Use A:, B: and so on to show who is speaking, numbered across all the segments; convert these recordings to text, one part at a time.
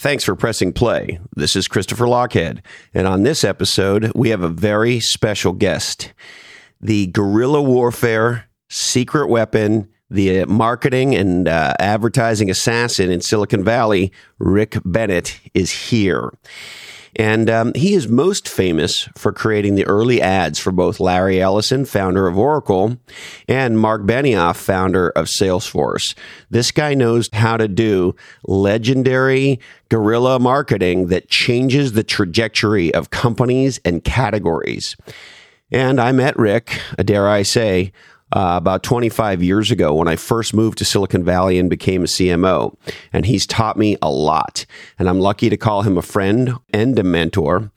A: Thanks for pressing play. This is Christopher Lochhead, and on this episode, we have a very special guest the guerrilla warfare secret weapon, the marketing and uh, advertising assassin in Silicon Valley, Rick Bennett, is here. And um, he is most famous for creating the early ads for both Larry Ellison, founder of Oracle, and Marc Benioff, founder of Salesforce. This guy knows how to do legendary guerrilla marketing that changes the trajectory of companies and categories. And I met Rick, dare I say, uh, about 25 years ago when I first moved to Silicon Valley and became a CMO. And he's taught me a lot. And I'm lucky to call him a friend and a mentor.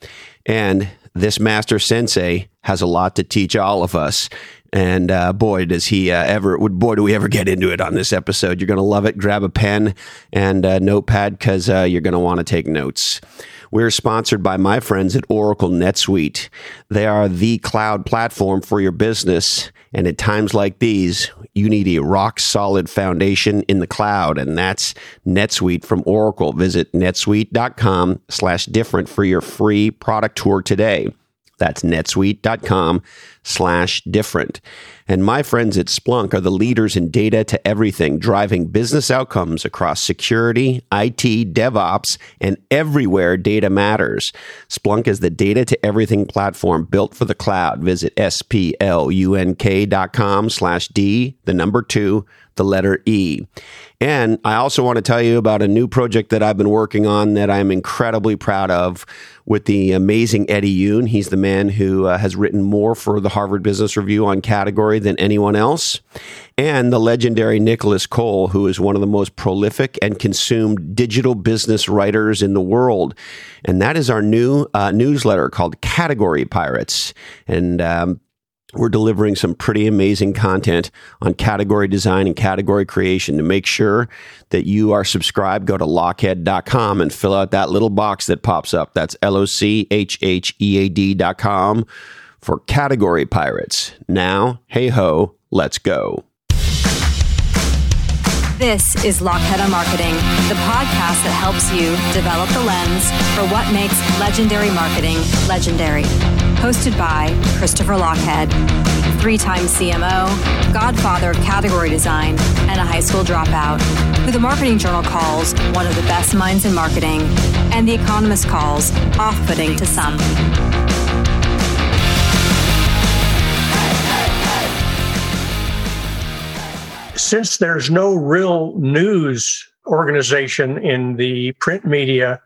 A: And this master sensei has a lot to teach all of us. And uh, boy, does he uh, ever, boy, do we ever get into it on this episode. You're going to love it. Grab a pen and a notepad because uh, you're going to want to take notes. We're sponsored by my friends at Oracle NetSuite. They are the cloud platform for your business. And at times like these, you need a rock solid foundation in the cloud. And that's NetSuite from Oracle. Visit netsuite.com slash different for your free product tour today. That's netsuite.com slash different. And my friends at Splunk are the leaders in data to everything, driving business outcomes across security, IT, DevOps, and everywhere data matters. Splunk is the data to everything platform built for the cloud. Visit splunk.com slash D, the number two, the letter E. And I also want to tell you about a new project that I've been working on that I'm incredibly proud of with the amazing Eddie Yoon. He's the man who uh, has written more for the Harvard Business Review on category than anyone else. And the legendary Nicolas Cole, who is one of the most prolific and consumed digital business writers in the world. And that is our new uh, newsletter called Category Pirates. And um, we're delivering some pretty amazing content on category design and category creation to make sure that you are subscribed. Go to lochhead.com and fill out that little box that pops up. That's L O C H H E A D.com for category pirates. Now, hey ho, let's go.
B: This is Lochhead on Marketing, the podcast that helps you develop the lens for what makes legendary marketing legendary. Hosted by Christopher Lochhead, three time CMO, godfather of category design, and a high school dropout, who the Marketing Journal calls one of the best minds in marketing, and The Economist calls off putting to some.
C: Since there's no real news organization in the print media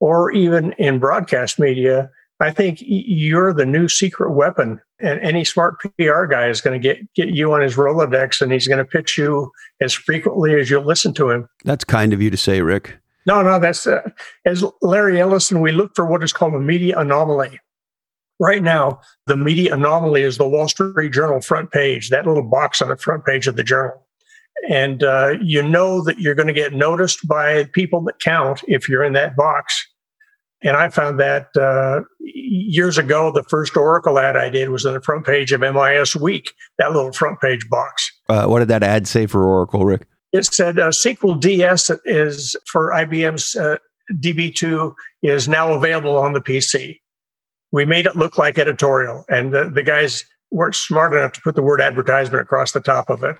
C: or even in broadcast media, I think you're the new secret weapon. And any smart PR guy is going to get, get you on his Rolodex and he's going to pitch you as frequently as you'll listen to him.
A: That's kind of you to say, Rick.
C: No, no, that's uh, as Larry Ellison, we look for what is called a media anomaly. Right now, the media anomaly is the Wall Street Journal front page, that little box on the front page of the journal and uh, you know that you're going to get noticed by people that count if you're in that box. And I found that uh, years ago, the first Oracle ad I did was on the front page of MIS Week, that little front page box.
A: Uh, what did that ad say for Oracle, Rick?
C: It said uh, SQL DS is for IBM's uh, DB2 is now available on the PC. We made it look like editorial, and the, the guys weren't smart enough to put the word advertisement across the top of it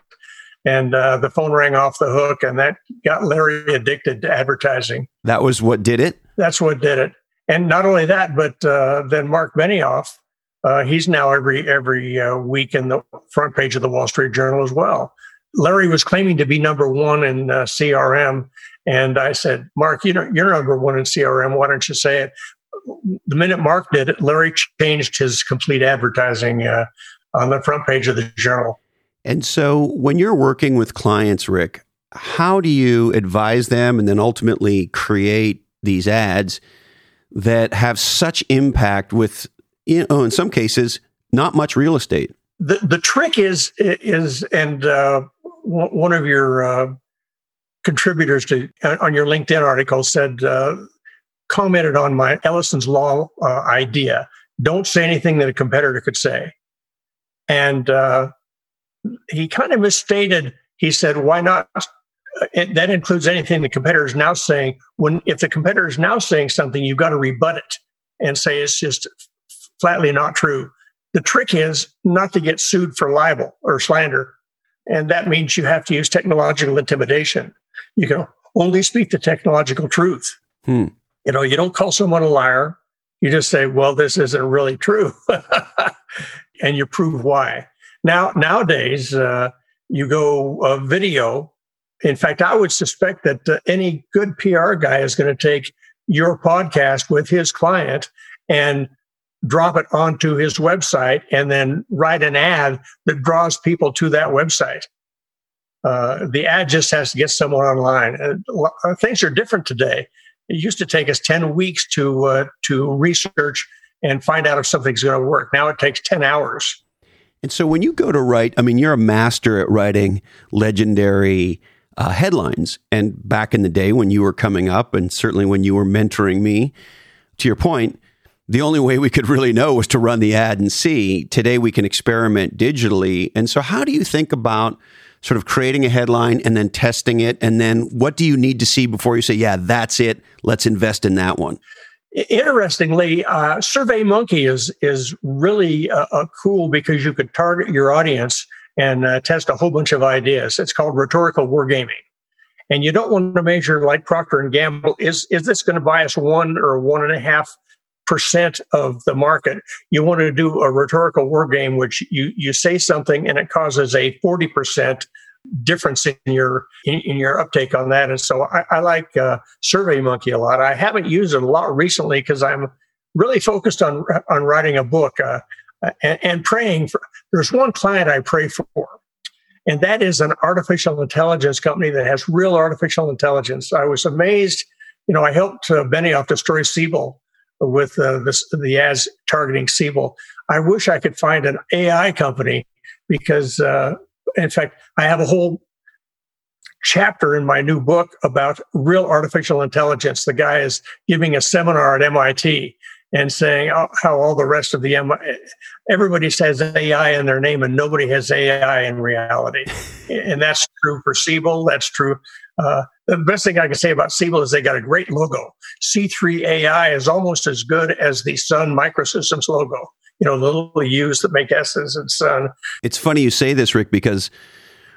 C: and uh, the phone rang off the hook, and that got Larry addicted to advertising.
A: That was what did it.
C: That's what did it. And not only that, but uh, then Marc Benioff, uh, he's now every every uh, week in the front page of the Wall Street Journal as well. Larry was claiming to be number one in uh, CRM, and I said, Marc, you know, you're number one in CRM. Why don't you say it? The minute Marc did it, Larry changed his complete advertising uh, on the front page of the journal.
A: And so when you're working with clients, Rick, how do you advise them and then ultimately create these ads that have such impact with, you know, in some cases, not much real estate?
C: The, the trick is, is, and uh, one of your uh, contributors to on your LinkedIn article said, uh, commented on my Ellison's Law uh, idea. Don't say anything that a competitor could say. And uh, he kind of misstated. He said, "Why not it, that includes anything the competitor is now saying. When if the competitor is now saying something, you've got to rebut it and say it's just flatly not true. The trick is not to get sued for libel or slander, and that means you have to use technological intimidation. You can only speak the technological truth. Hmm. You know, you don't call someone a liar. You just say, "Well, this isn't really true," and you prove why. Now, nowadays, uh, you go uh, video in fact, I would suspect that uh, any good PR guy is going to take your podcast with his client and drop it onto his website and then write an ad that draws people to that website. Uh, the ad just has to get someone online. Uh, things are different today. It used to take us 10 weeks to, uh, to research and find out if something's going to work. Now it takes 10 hours.
D: And so when you go to write, I mean, you're a master at writing legendary uh, headlines. And back in the day when you were coming up, and certainly when you were mentoring me, to your point, the only way we could really know was to run the ad and see. Today we can experiment digitally. And so, how do you think about sort of creating a headline and then testing it? And then what do you need to see before you say, yeah, that's it, let's invest in that one?
C: Interestingly, uh, Survey Monkey is is really uh, cool because you could target your audience and uh, test a whole bunch of ideas. It's called rhetorical wargaming. And you don't want to measure like Procter and Gamble. Is is this going to buy us one or one and a half percent of the market? You want to do a rhetorical war game, which you you say something and it causes a forty percent difference in your in, in, your uptake on that. And so I, I like uh, Survey Monkey a lot. I haven't used it a lot recently because I'm really focused on on writing a book. Uh, and, and praying for. There's one client I pray for, and that is an artificial intelligence company that has real artificial intelligence. I was amazed. You know, I helped uh, Benioff destroy Siebel with uh, this, the ads targeting Siebel. I wish I could find an AI company because, uh, in fact, I have a whole chapter in my new book about real artificial intelligence. The guy is giving a seminar at MIT and saying how all the rest of the everybody says AI in their name and nobody has AI in reality, and that's true for Siebel. That's true. Uh, the best thing I can say about Siebel is they got a great logo. C3 AI is almost as good as the Sun Microsystems logo. You know, the little U's that make S's and Sun.
D: It's funny you say this, Rick, because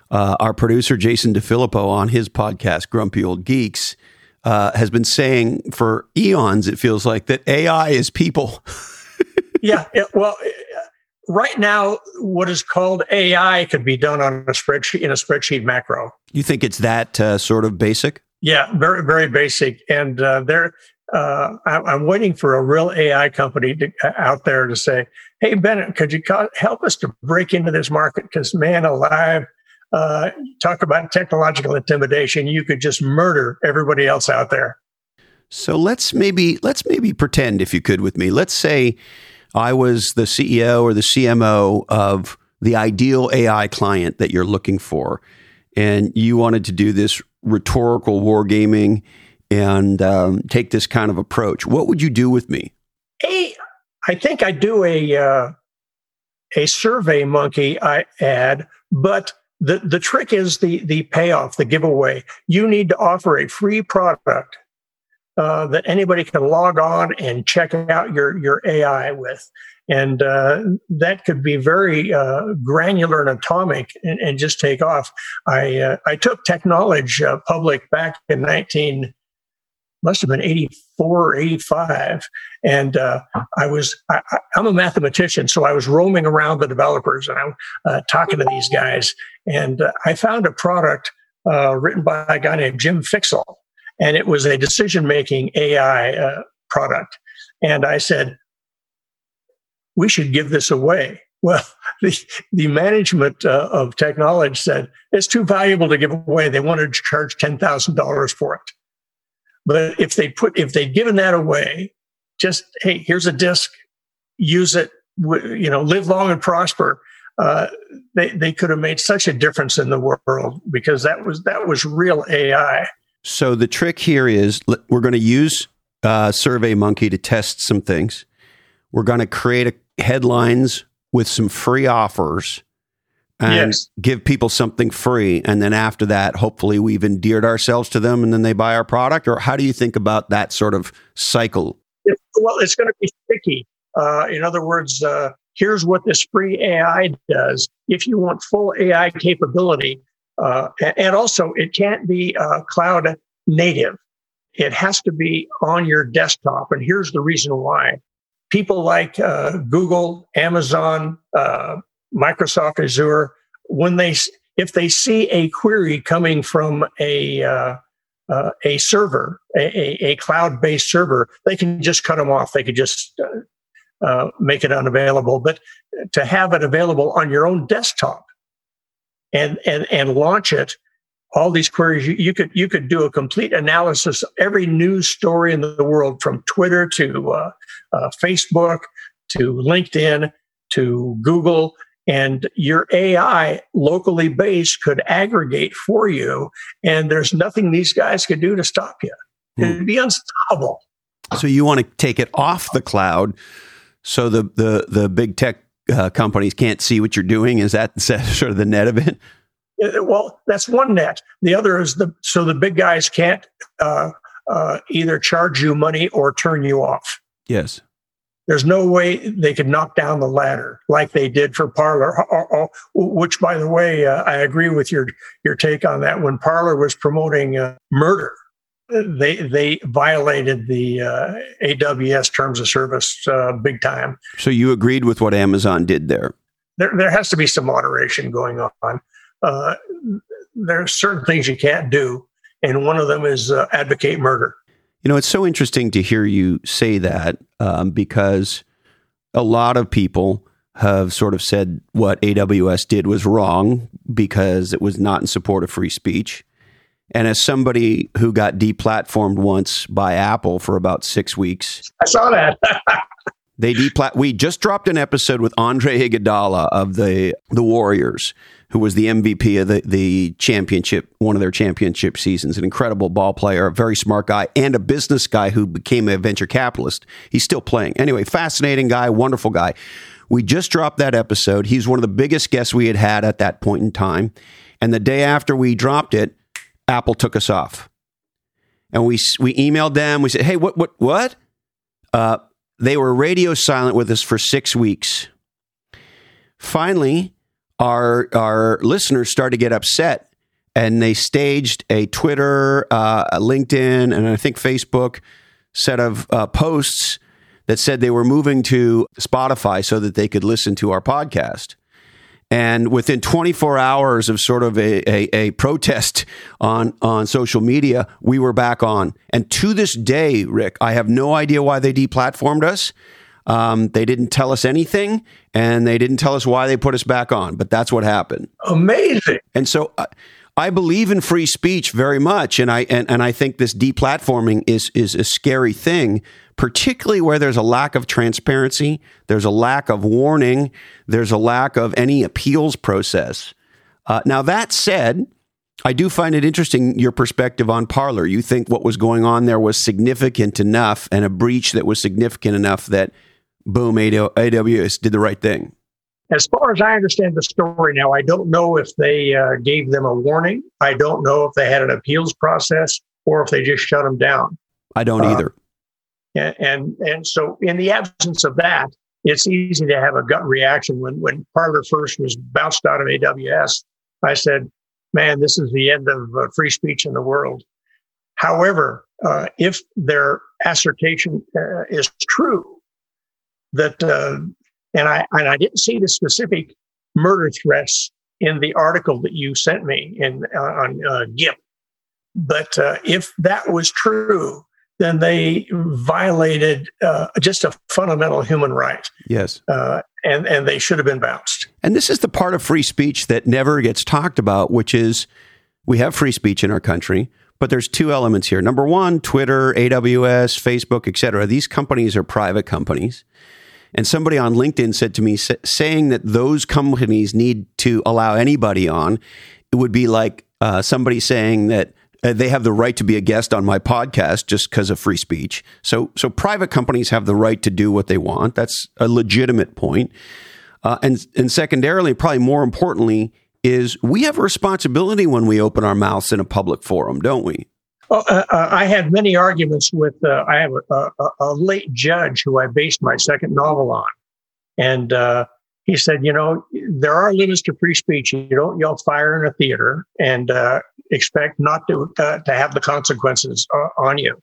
D: uh, our producer Jason DeFilippo on his podcast, Grumpy Old Geeks uh, has been saying for eons, it feels like that AI is people.
C: yeah. It, well, right now, what is called AI could be done on a spreadsheet in a spreadsheet macro.
D: You think it's that uh, sort of basic?
C: Yeah, very very basic. And uh, there, uh, I, am waiting for a real AI company to, uh, out there to say, "Hey, Bennett, could you help us to break into this market? Because man alive, uh, talk about technological intimidation. You could just murder everybody else out there.
D: So let's maybe let's maybe pretend, if you could, with me. Let's say I was the CEO or the CMO of the ideal AI client that you're looking for, and you wanted to do this rhetorical wargaming and um, take this kind of approach. What would you do with me?
C: I think I do a uh, a Survey Monkey I ad, but the, the trick is the, the payoff, the giveaway. You need to offer a free product uh, that anybody can log on and check out your, your AI with. And uh, that could be very uh, granular and atomic and, and, just take off. I, uh, I took Teknowledge uh, public back in 19, must have been 84 or 85. And uh, I was, I, am a mathematician, so I was roaming around the developers and I'm uh, talking to these guys. And uh, I found a product uh, written by a guy named Jim Fiksel, and it was a decision making AI uh, product. And I said, we should give this away. Well, the, the management uh, of Teknowledge said it's too valuable to give away. They wanted to charge $10,000 for it. But if they put, if they'd given that away, just, hey, here's a disc, use it, you know, live long and prosper. Uh, they, they could have made such a difference in the world because that was, that was real AI.
D: So the trick here is we're going to use uh, Survey Monkey to test some things. We're going to create a, headlines with some free offers and
C: Yes.
D: give people something free. And then after that, hopefully we've endeared ourselves to them and then they buy our product? Or how do you think about that sort of cycle?
C: It- well, it's going to be sticky. Uh, in other words, uh, here's what this free AI does. If you want full AI capability, uh, and also it can't be uh, cloud native. It has to be on your desktop. And here's the reason why. People like uh, Google, Amazon, uh, Microsoft Azure, when they if they see a query coming from a uh, uh, a server, a, a, a cloud-based server, they can just cut them off. They could just uh, uh, make it unavailable. But to have it available on your own desktop and and and launch it, all these queries you, you could you could do a complete analysis of every news story in the world, from Twitter to uh, uh, Facebook to LinkedIn to Google. And your AI locally based could aggregate for you and there's nothing these guys could do to stop you.
D: Hmm.
C: It'd be unstoppable.
D: So you want to take it off the cloud so the, the, the big tech uh, companies can't see what you're doing? Is that sort of the net of it?
C: Uh, Well, that's one net. The other is the so the big guys can't uh, uh, either charge you money or turn you off.
D: Yes.
C: There's no way they could knock down the ladder like they did for Parler. or- or- Which, by the way, uh, I agree with your your take on that. When Parler was promoting uh, murder, they they violated the uh, AWS terms of service uh, big time.
D: So you agreed with what Amazon did there.
C: there, there has to be some moderation going on. Uh, there are certain things you can't do, and one of them is uh, advocate murder.
D: You know, it's so interesting to hear you say that um, because a lot of people have sort of said what AWS did was wrong because it was not in support of free speech. And as somebody who got deplatformed once by Apple for about six weeks,
C: I saw that.
D: they deplat. We just dropped an episode with Andre Iguodala of the the Warriors, who was the MVP of the the championship, one of their championship seasons. An incredible ball player, a very smart guy, and a business guy who became a venture capitalist. He's still playing. Anyway, fascinating guy, wonderful guy. We just dropped that episode. He's one of the biggest guests we had had at that point in time. And the day after we dropped it, Apple took us off. And we we emailed them. We said, "Hey, what what what?" Uh, they were radio silent with us for six weeks. Finally, our our listeners started to get upset, and they staged a Twitter, uh, a LinkedIn, and I think Facebook set of uh, posts that said they were moving to Spotify so that they could listen to our podcast. And within 24 hours of sort of a, a, a, protest on, on social media, we were back on. And to this day, Rick, I have no idea why they deplatformed us. Um, they didn't tell us anything, and they didn't tell us why they put us back on. But that's what happened.
C: Amazing.
D: And so uh, I believe in free speech very much, and I and, and I think this deplatforming is is a scary thing, particularly where there's a lack of transparency, there's a lack of warning, there's a lack of any appeals process. Uh, now that said, I do find it interesting your perspective on Parler. You think what was going on there was significant enough, and a breach that was significant enough that boom, AWS did the right thing.
C: As far as I understand the story now, I don't know if they uh, gave them a warning. I don't know if they had an appeals process or if they just shut them down.
D: I don't
C: Uh,
D: either.
C: And, and and so, in the absence of that, it's easy to have a gut reaction. When when Parler first was bounced out of AWS, I said, "Man, this is the end of uh, free speech in the world." However, uh, if their assertion uh, is true, that uh, and I and I didn't see the specific murder threats in the article that you sent me in uh, on uh, GIP, but uh, if that was true, then they violated uh, just a fundamental human right,
D: Yes.
C: uh, and and they should have been bounced.
D: And this is the part of free speech that never gets talked about, which is we have free speech in our country, but there's two elements here. Number one, Twitter, AWS, Facebook, et cetera. These companies are private companies. And somebody on LinkedIn said to me, saying that those companies need to allow anybody on, it would be like uh, somebody saying that uh, they have the right to be a guest on my podcast just because of free speech. So, so private companies have the right to do what they want. That's a legitimate point. Uh, and and secondarily, probably more importantly, is we have a responsibility when we open our mouths in a public forum, don't we?
C: Well, uh, uh, I had many arguments with. Uh, I have a, a, a, late judge who I based my second novel on, and uh, he said, you know, there are limits to free speech. You don't yell fire in a theater and uh, expect not to uh, to have the consequences on you.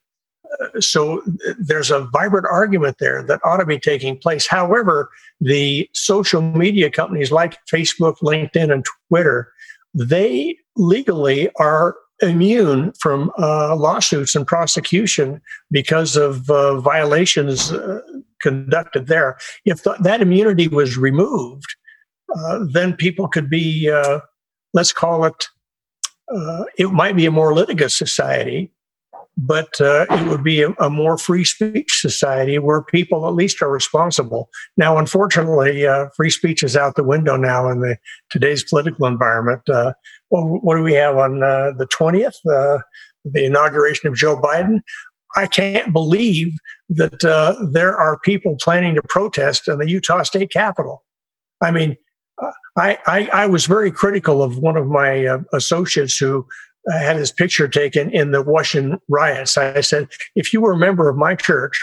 C: so there's a vibrant argument there that ought to be taking place. However, the social media companies like Facebook, LinkedIn, and Twitter, they legally are immune from uh, lawsuits and prosecution because of uh, violations uh, conducted there. If th- that immunity was removed, uh, then people could be, uh, let's call it, uh, it might be a more litigious society, but it would be a, a, more free speech society where people at least are responsible. Now, unfortunately, free speech is out the window now in the today's political environment well, what do we have on uh, the 20th? Uh, the inauguration of Joe Biden. I can't believe that uh, there are people planning to protest in the Utah State Capitol. I mean, uh, I, I, I was very critical of one of my uh, associates who uh, had his picture taken in the Washington riots. I said, if you were a member of my church,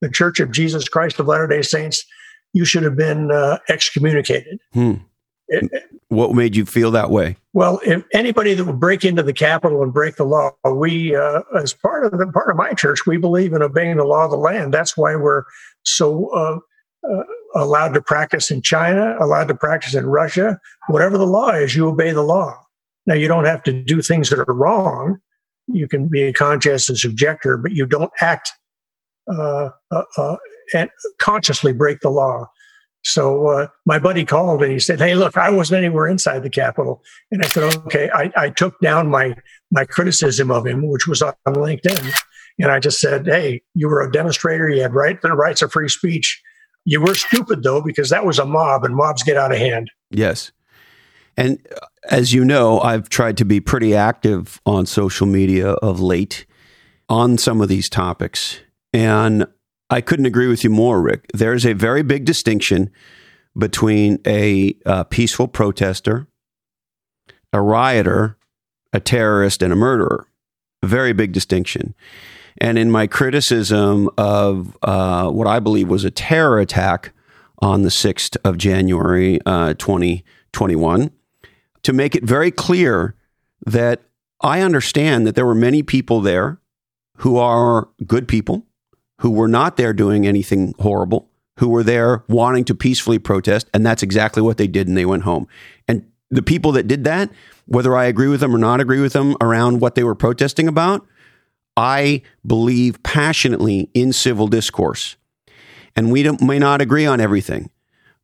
C: the Church of Jesus Christ of Latter day Saints, you should have been excommunicated.
D: Hmm. It, what made you feel that way?
C: Well, if anybody that would break into the Capitol and break the law, we, uh, as part of the part of my church, we believe in obeying the law of the land. That's why we're so uh, uh, allowed to practice in China, allowed to practice in Russia. Whatever the law is, you obey the law. Now, you don't have to do things that are wrong. You can be a conscientious objector, but you don't act uh, uh, uh, and consciously break the law. So uh, my buddy called and he said, "Hey, look, I wasn't anywhere inside the Capitol." And I said, "Okay." I, I took down my my criticism of him, which was on LinkedIn, and I just said, "Hey, you were a demonstrator. You had right the rights of free speech. You were stupid though, because that was a mob, and mobs get out of hand."
D: Yes. And uh, as you know, I've tried to be pretty active on social media of late on some of these topics. And I couldn't agree with you more, Rick. There's a very big distinction between a uh, peaceful protester, a rioter, a terrorist, and a murderer. A very big distinction. And in my criticism of uh, what I believe was a terror attack on the 6th of January, uh, 2021, to make it very clear that I understand that there were many people there who are good people who were not there doing anything horrible, who were there wanting to peacefully protest. And that's exactly what they did. And they went home. And the people that did that, whether I agree with them or not agree with them around what they were protesting about, I believe passionately in civil discourse. And we may not agree on everything,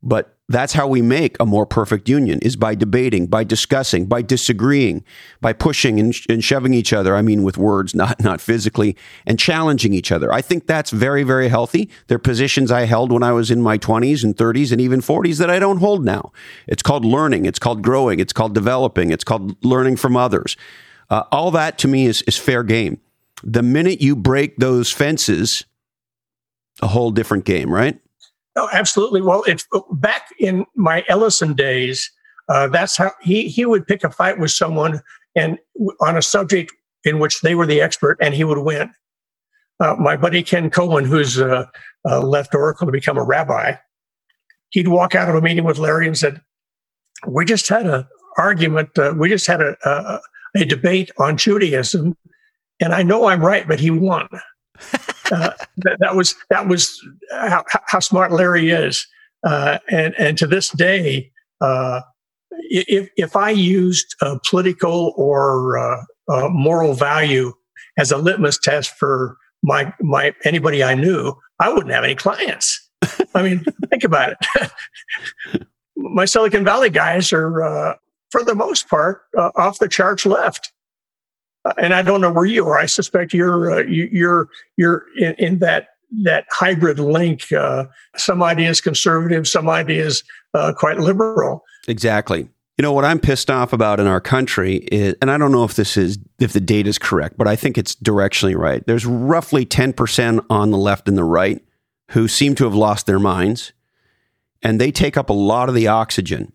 D: but that's how we make a more perfect union is by debating, by discussing, by disagreeing, by pushing and, and, shoving each other. I mean, with words, not, not physically, and challenging each other. I think that's very, very healthy. They're positions I held when I was in my 20s and 30s and even 40s that I don't hold now. It's called learning. It's called growing. It's called developing. It's called learning from others. Uh, all that to me is, is fair game. The minute you break those fences, a whole different game, right?
C: Oh, absolutely. Well, it's back in my Ellison days. Uh, that's how he he would pick a fight with someone and on a subject in which they were the expert, and he would win. Uh, my buddy Ken Cohen, who's uh, uh left Oracle to become a rabbi, he'd walk out of a meeting with Larry and said, "We just had an argument. Uh, we just had a, a, a debate on Judaism, and I know I'm right, but he won." Uh, that, that, was that was how, how smart Larry is, uh, and and to this day, uh, if if I used political or uh, moral value as a litmus test for my my anybody I knew, I wouldn't have any clients. I mean, think about it. my Silicon Valley guys are, uh, for the most part, off the charts left and I don't know where you are. I suspect you're uh, you, are you're in, in, that that hybrid link. Uh, some ideas conservative, some ideas uh, quite liberal.
D: Exactly. You know what I'm pissed off about in our country is, and I don't know if this is if the data is correct, but I think it's directionally right. There's roughly 10% on the left and the right who seem to have lost their minds, and they take up a lot of the oxygen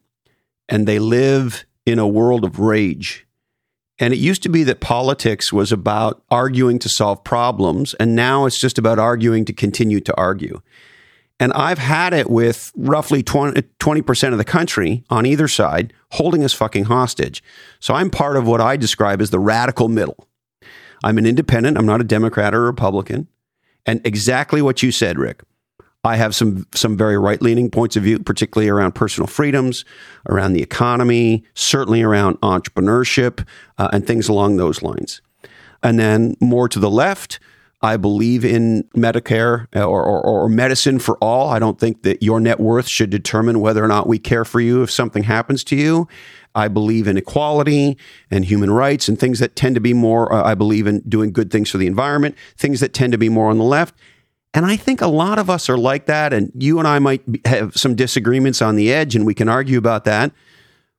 D: and they live in a world of rage. And it used to be that politics was about arguing to solve problems, and now it's just about arguing to continue to argue. And I've had it with roughly 20, percent of the country on either side holding us fucking hostage. So I'm part of what I describe as the radical middle. I'm an independent, I'm not a Democrat or a Republican. And exactly what you said, Rick. I have some some very right leaning points of view, particularly around personal freedoms, around the economy, certainly around entrepreneurship, uh, and things along those lines. And then more to the left, I believe in Medicare uh, or, or, or, medicine for all. I don't think that your net worth should determine whether or not we care for you if something happens to you. I believe in equality and human rights and things that tend to be more, uh, I believe in doing good things for the environment, things that tend to be more on the left. And I think a lot of us are like that. And you and I might have some disagreements on the edge, and we can argue about that.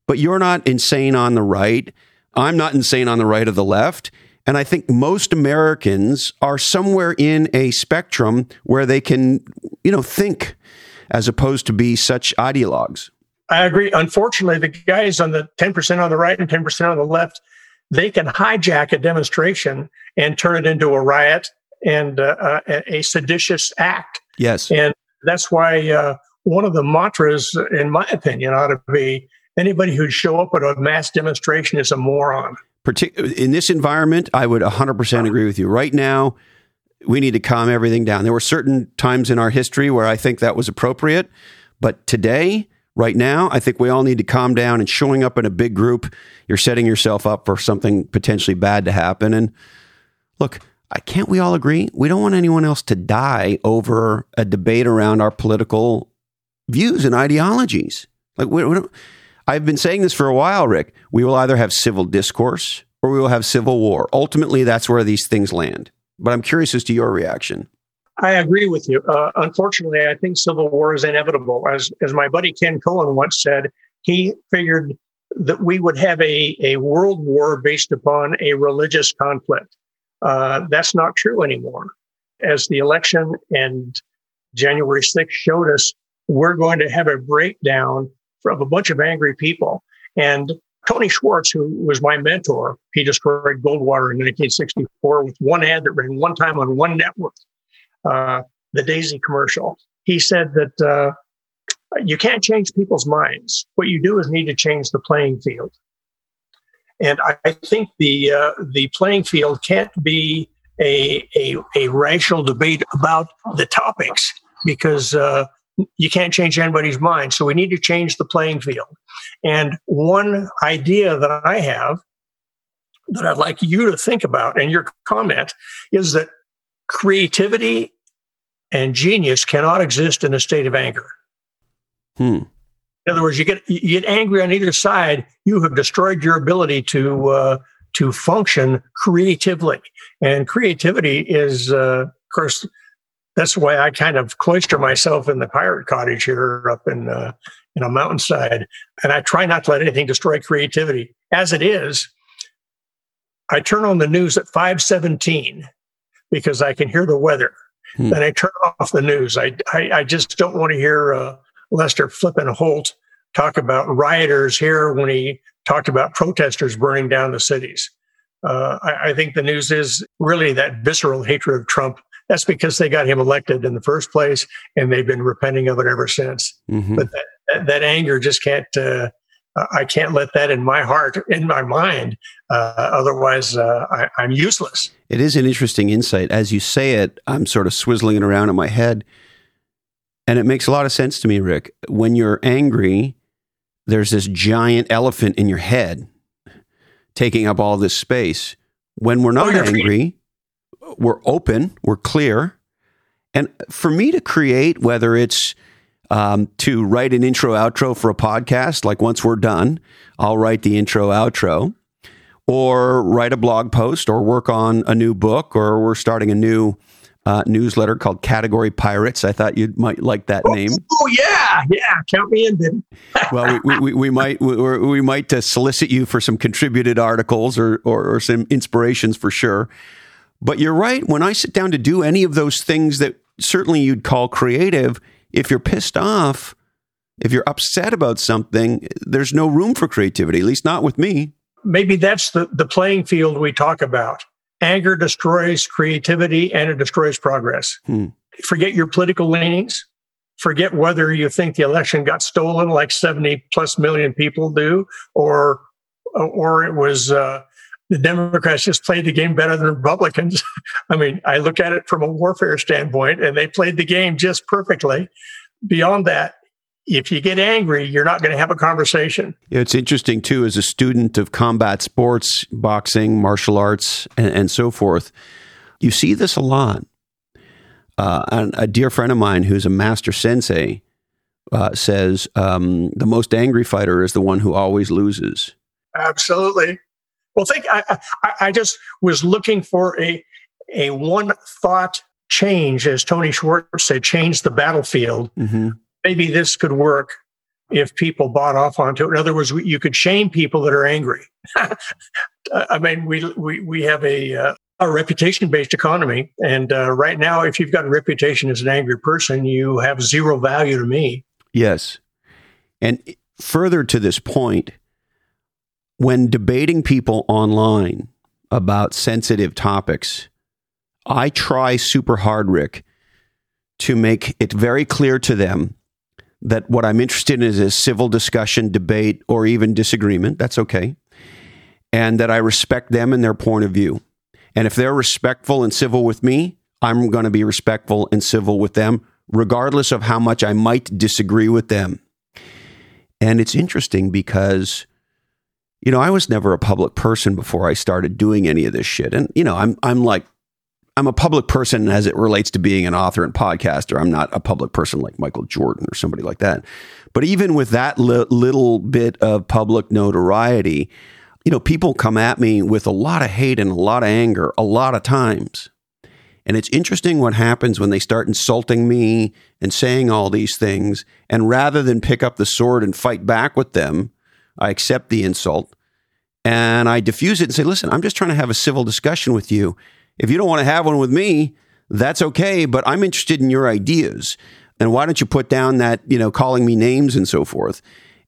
D: But you're not insane on the right. I'm not insane on the right of the left. And I think most Americans are somewhere in a spectrum where they can, you know, think as opposed to be such ideologues.
C: I agree. Unfortunately, the guys on the 10% on the right and 10% on the left, they can hijack a demonstration and turn it into a riot and uh, uh a seditious act.
D: Yes.
C: And that's why uh, one of the mantras, in my opinion, ought to be anybody who'd show up at a mass demonstration is a moron.
D: Partic- in this environment, I would 100% agree with you. Right now, we need to calm everything down. There were certain times in our history where I think that was appropriate, but today, right now, I think we all need to calm down and showing up in a big group, you're setting yourself up for something potentially bad to happen. And look, can't we all agree? We don't want anyone else to die over a debate around our political views and ideologies. Like we, we I've been saying this for a while, Rick. We will either have civil discourse or we will have civil war. Ultimately, that's where these things land. But I'm curious as to your reaction.
C: I agree with you. Uh, unfortunately, I think civil war is inevitable. As as my buddy Ken Cohen once said, he figured that we would have a, a world war based upon a religious conflict. Uh, that's not true anymore. As the election and January 6th showed us, we're going to have a breakdown of a bunch of angry people. And Tony Schwartz, who was my mentor, he destroyed Goldwater in 1964 with one ad that ran one time on one network, uh, the Daisy commercial. He said that uh, you can't change people's minds. What you do is need to change the playing field. And I, think the uh, the playing field can't be a, a, a rational debate about the topics because uh, you can't change anybody's mind. So we need to change the playing field. And one idea that I have that I'd like you to think about and your comment is that creativity and genius cannot exist in a state of anger.
D: Hmm.
C: In other words, you get you get angry on either side, you have destroyed your ability to uh, to function creatively. And creativity is, uh, of course, that's why I kind of cloister myself in the pirate cottage here up in uh, in a mountainside, and I try not to let anything destroy creativity. As it is, I turn on the news at five seventeen because I can hear the weather. Hmm. Then I turn off the news. I I, I just don't want to hear uh, Lester Flippin Holt talk about rioters here when he talked about protesters burning down the cities. Uh, I, I, think the news is really that visceral hatred of Trump. That's because they got him elected in the first place, and they've been repenting of it ever since. Mm-hmm. But that, that, that, anger just can't. Uh, I can't let that in my heart, in my mind. Uh, otherwise, uh, I, I'm useless.
D: It is an interesting insight. As you say it, I'm sort of swizzling it around in my head. And it makes a lot of sense to me, Rick. When you're angry, there's this giant elephant in your head taking up all this space. When we're not angry, we're open, we're clear. And for me to create, whether it's um, to write an intro outro for a podcast, like once we're done, I'll write the intro outro, or write a blog post, or work on a new book, or we're starting a new uh, newsletter called Category Pirates. I thought you might like that
C: oh,
D: name.
C: Oh yeah, yeah, count me in, Ben.
D: well, we, we, we, might we, we might uh, solicit you for some contributed articles or, or, or some inspirations for sure. But you're right. When I sit down to do any of those things that certainly you'd call creative, if you're pissed off, If you're upset about something, there's no room for creativity, at least not with me.
C: Maybe that's the, the playing field we talk about. Anger destroys creativity and it destroys progress. Hmm. Forget your political leanings. Forget whether you think the election got stolen like 70 plus million people do, or, or it was, uh, the Democrats just played the game better than Republicans. I mean, I look at it from a warfare standpoint and they played the game just perfectly. Beyond that, if you get angry, you're not going to have a conversation.
D: It's interesting, too, as a student of combat sports, boxing, martial arts, and, and so forth, you see this a lot. Uh, a dear friend of mine who's a master sensei uh, says um, the most angry fighter is the one who always loses.
C: Absolutely. Well, think I, I, I just was looking for a a one thought change, as Tony Schwartz said, change the battlefield. Mm-hmm. Maybe this could work if people bought off onto it. In other words, you could shame people that are angry. I mean, we we we have a uh, a reputation based economy, and uh, right now, if you've got a reputation as an angry person, you have zero value to me.
D: Yes, and further to this point, when debating people online about sensitive topics, I try super hard, Rick, to make it very clear to them that what I'm interested in is a civil discussion, debate, or even disagreement. That's okay. And that I respect them and their point of view. And if they're respectful and civil with me, I'm going to be respectful and civil with them, regardless of how much I might disagree with them. And it's interesting because you know, I was never a public person before I started doing any of this shit. And, you know, I'm, I'm like, I'm a public person as it relates to being an author and podcaster. I'm not a public person like Michael Jordan or somebody like that. But even with that li- little bit of public notoriety, you know, people come at me with a lot of hate and a lot of anger a lot of times. And it's interesting what happens when they start insulting me and saying all these things. And rather than pick up the sword and fight back with them, I accept the insult and I diffuse it and say, listen, I'm just trying to have a civil discussion with you. If you don't want to have one with me, that's okay, but I'm interested in your ideas. And why don't you put down that, you know, calling me names and so forth?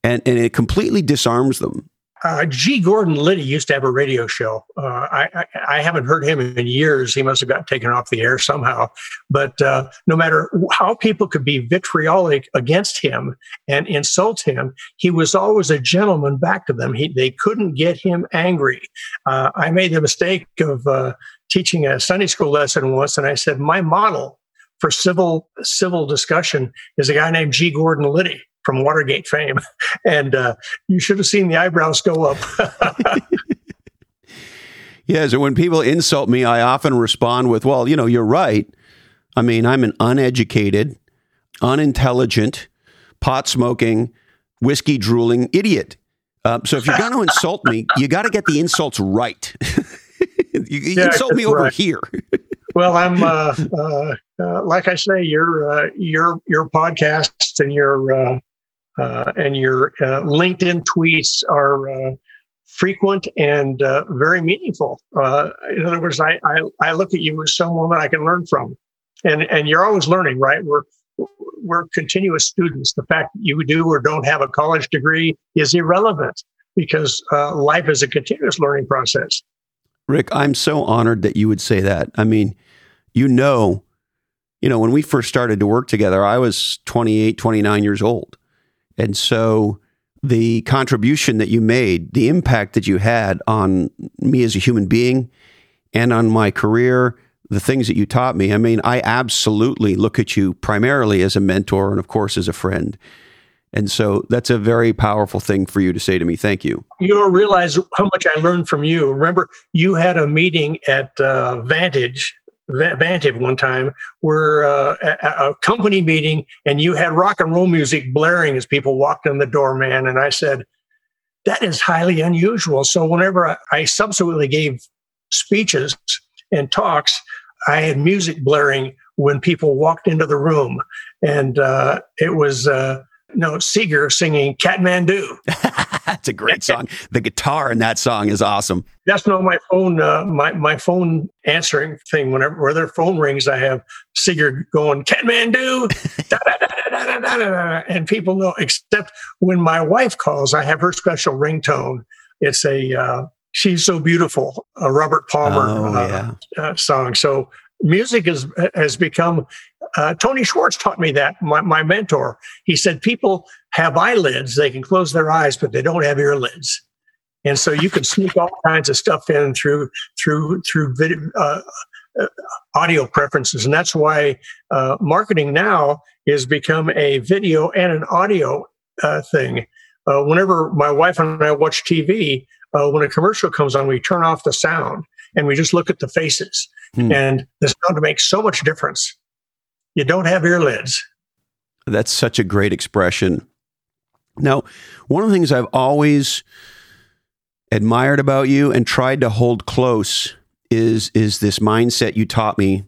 D: And, and it completely disarms them.
C: Uh, G. Gordon Liddy used to have a radio show. Uh, I, I, I, haven't heard him in years. He must have got taken off the air somehow. But uh, no matter how people could be vitriolic against him and insult him, he was always a gentleman back to them. He, they couldn't get him angry. Uh, I made the mistake of uh, teaching a Sunday school lesson once, and I said, My model for civil civil discussion is a guy named G. Gordon Liddy from Watergate fame, and uh, you should have seen the eyebrows go up.
D: yeah, so when people insult me, I often respond with, "Well, you know, you're right. I mean, I'm an uneducated, unintelligent, pot smoking, whiskey drooling idiot." Uh, so if you're going to insult me, you got to get the insults right. you, you yeah, insult me over right. here.
C: well, I'm uh, uh, uh, like I say, your uh, your your podcasts and your uh, uh, and your uh, LinkedIn tweets are uh, frequent and uh, very meaningful. Uh, in other words, I, I, I look at you as someone that I can learn from, and and you're always learning, right? We're we're continuous students. The fact that you do or don't have a college degree is irrelevant because uh, life is a continuous learning process.
D: Rick, I'm so honored that you would say that. I mean, you know, you know, when we first started to work together, I was 28, 29 years old. And so the contribution that you made, the impact that you had on me as a human being and on my career, the things that you taught me, I mean, I absolutely look at you primarily as a mentor and, of course, as a friend. And so that's a very powerful thing for you to say to me. Thank you.
C: You don't realize how much I learned from you. Remember, you had a meeting at uh, Vantive one time where uh, a, a, company meeting and you had rock and roll music blaring as people walked in the door, man. And I said, that is highly unusual. So whenever I, I subsequently gave speeches and talks, I had music blaring when people walked into the room. And uh, it was, uh, no, Seger singing Katmandu.
D: That's a great song. The guitar in that song is awesome.
C: That's not my phone. Uh, my my phone answering thing. Whenever where their phone rings, I have Seger going Katmandu. and people know, except when my wife calls, I have her special ringtone. It's a uh, "She's So Beautiful," a Robert Palmer
D: Oh,
C: uh, uh, song. So music is, has become. Uh, Tony Schwartz taught me that. My, my mentor. He said people have eyelids; they can close their eyes, but they don't have earlids. And so you can sneak all kinds of stuff in through through through video, uh, uh, audio preferences, and that's why uh, marketing now is become a video and an audio uh, thing. Uh, whenever my wife and I watch TV, uh, when a commercial comes on, we turn off the sound and we just look at the faces,
D: Hmm.
C: and the sound makes so much difference. You don't have earlids.
D: That's such a great expression. Now, one of the things I've always admired about you and tried to hold close is is this mindset you taught me,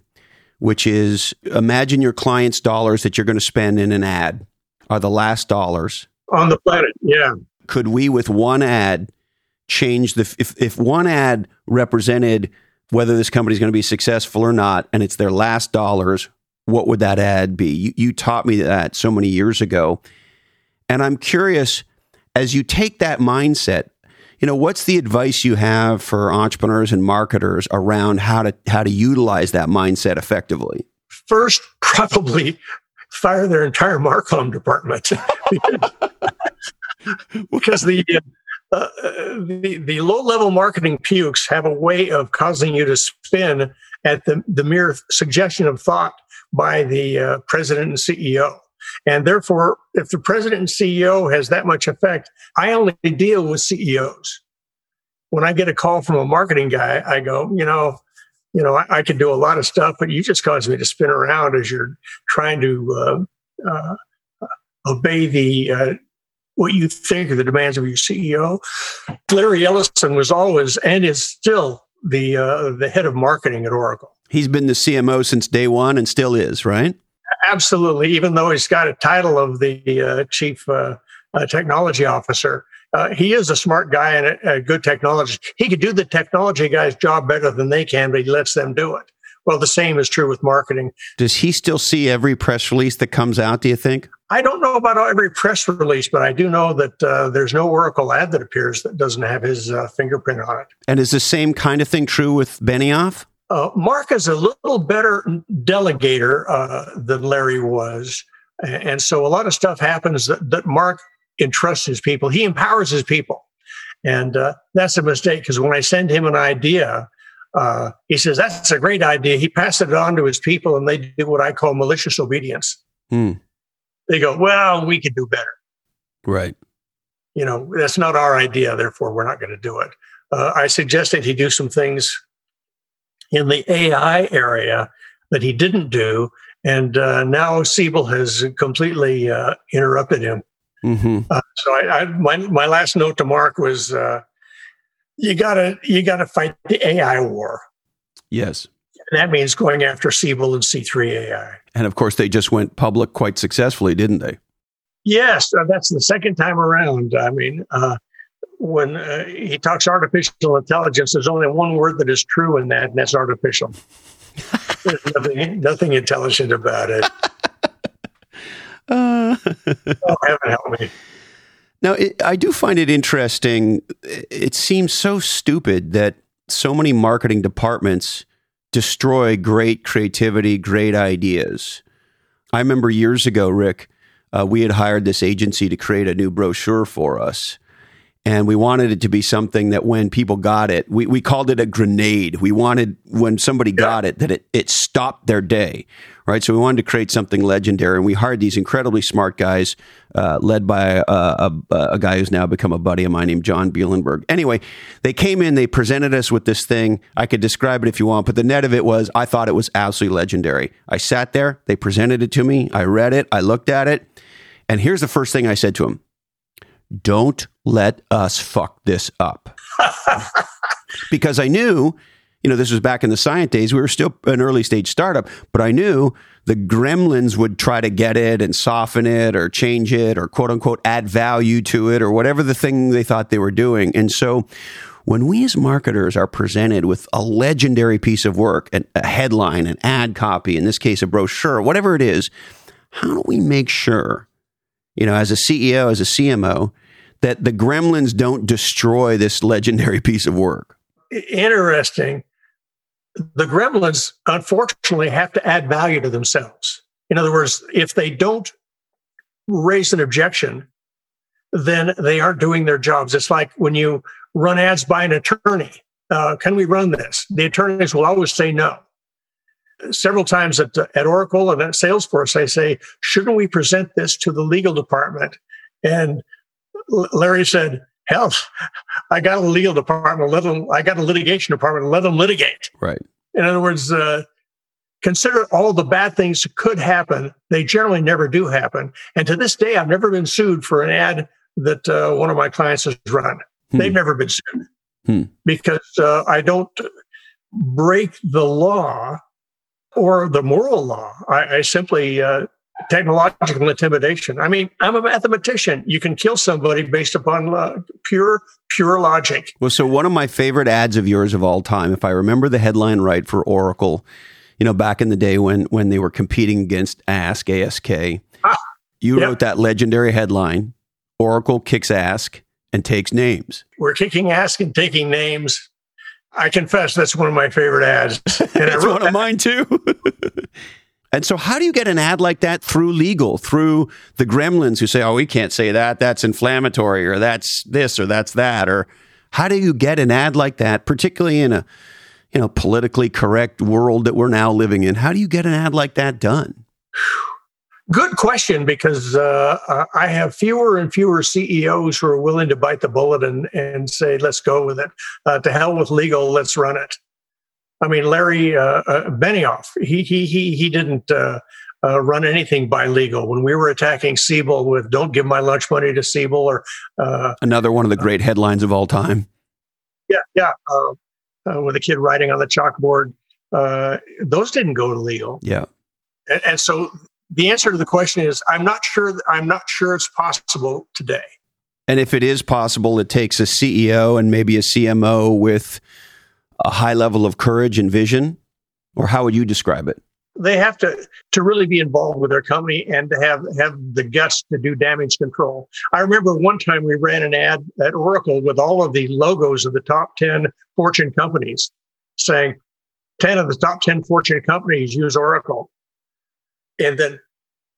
D: which is imagine your client's dollars that you're going to spend in an ad are the last dollars.
C: on the planet. Yeah.
D: Could we, with one ad, change the if if one ad represented whether this company is going to be successful or not, and it's their last dollars, what would that ad be? You, you taught me that so many years ago, and I'm curious as you take that mindset. You know, what's the advice you have for entrepreneurs and marketers around how to how to utilize that mindset effectively?
C: First, probably fire their entire Marcom department because the uh, the, the low level marketing pukes have a way of causing you to spin at the, the mere suggestion of thought by the uh, president and CEO. And therefore, if the president and CEO has that much effect, I only deal with CEOs. When I get a call from a marketing guy, I go, you know, you know, I, I can do a lot of stuff, but you just cause me to spin around as you're trying to uh, uh, obey the uh, what you think are the demands of your CEO. Larry Ellison was always and is still the uh, the head of marketing at Oracle.
D: He's been the CMO since day one and still is, right?
C: Absolutely, even though he's got a title of the uh, chief uh, uh, technology officer, uh, he is a smart guy and a, a good technologist. He could do the technology guy's job better than they can, but he lets them do it. Well, the same is true with marketing.
D: Does he still see every press release that comes out, do you think?
C: I don't know about every press release, but I do know that uh, there's no Oracle ad that appears that doesn't have his uh, fingerprint on it.
D: And is the same kind of thing true with Benioff?
C: Uh, Marc is a little better delegator uh, than Larry was. And so a lot of stuff happens that, that Marc entrusts his people. He empowers his people. And uh, that's a mistake because when I send him an idea, uh, he says, That's a great idea. He passes it on to his people and they do what I call malicious obedience.
D: Hmm.
C: They go, Well, we could do better.
D: Right.
C: You know, that's not our idea. Therefore, we're not going to do it. Uh, I suggested he do some things in the AI area that he didn't do. And uh, now Siebel has completely uh, interrupted him.
D: hmm
C: Uh, so I, I, my my last note to Marc was, uh, you gotta you gotta fight the AI war.
D: Yes.
C: And that means going after Siebel and C3 AI.
D: And of course, they just went public quite successfully, didn't they?
C: Yes, uh, that's the second time around. I mean, uh, when uh, he talks artificial intelligence, there's only one word that is true in that, and that's artificial. There's nothing, nothing intelligent about it.
D: Uh,
C: Oh, heaven help me.
D: Now, it, I do find it interesting. It seems so stupid that so many marketing departments destroy great creativity, great ideas. I remember years ago, Rick, uh, we had hired this agency to create a new brochure for us. And we wanted it to be something that when people got it, we, we called it a grenade. We wanted when somebody got it that it, it stopped their day, right? So we wanted to create something legendary. And we hired these incredibly smart guys, uh, led by a, a, a guy who's now become a buddy of mine named John Bielenberg. Anyway, they came in, they presented us with this thing. I could describe it if you want, but the net of it was I thought it was absolutely legendary. I sat there, they presented it to me, I read it, I looked at it. And here's the first thing I said to him don't let us fuck this up. because I knew, you know, this was back in the Scient days. We were still an early stage startup, but I knew the gremlins would try to get it and soften it or change it or quote unquote add value to it or whatever the thing they thought they were doing. And so when we as marketers are presented with a legendary piece of work, an- a headline, an ad copy, in this case, a brochure, whatever it is, how do we make sure, you know, as a CEO, as a CMO, that the gremlins don't destroy this legendary piece of work?
C: Interesting. The gremlins, unfortunately, have to add value to themselves. In other words, if they don't raise an objection, then they aren't doing their jobs. It's like when you run ads by an attorney. Uh, can we run this? The attorneys will always say no. Several times at, at Oracle and at Salesforce, I say, shouldn't we present this to the legal department? And Larry said, hell, I got a legal department, let them, I got a litigation department, let them litigate.
D: Right.
C: In other words, uh, consider all the bad things that could happen. They generally never do happen. And to this day, I've never been sued for an ad that uh, one of my clients has run. Hmm. They've never been sued hmm. because uh, I don't break the law or the moral law. I, I simply uh, technological intimidation. I mean, I'm a mathematician. You can kill somebody based upon uh, pure, pure logic.
D: Well, so one of my favorite ads of yours of all time, if I remember the headline right for Oracle, you know, back in the day when when they were competing against Ask ASK, ah, you yep. wrote that legendary headline: Oracle kicks Ask and takes names.
C: We're kicking Ask and taking names. I confess that's one of my favorite ads.
D: And it's one of mine too. and so, how do you get an ad like that through legal, through the gremlins who say, "Oh, we can't say that. That's inflammatory, or that's this, or that's that," or how do you get an ad like that, particularly in a you know politically correct world that we're now living in? How do you get an ad like that done?
C: Good question, because uh, I have fewer and fewer CEOs who are willing to bite the bullet and, and say, let's go with it. Uh, to hell with legal, let's run it. I mean, Larry uh, uh Benioff, he, he, he, he didn't uh, run anything by legal. When we were attacking Siebel with don't give my lunch money to Siebel or.
D: Another one of the great headlines of all time.
C: Yeah, yeah. with a kid writing on the chalkboard. those didn't go to legal.
D: Yeah.
C: And, and so the answer to the question is I'm not sure I'm not sure it's possible today.
D: And if it is possible, it takes a CEO and maybe a CMO with a high level of courage and vision, or how would you describe it?
C: They have to to really be involved with their company and to have have the guts to do damage control. I remember one time we ran an ad at Oracle with all of the logos of the top 10 Fortune companies saying 10 of the top 10 Fortune companies use Oracle. And then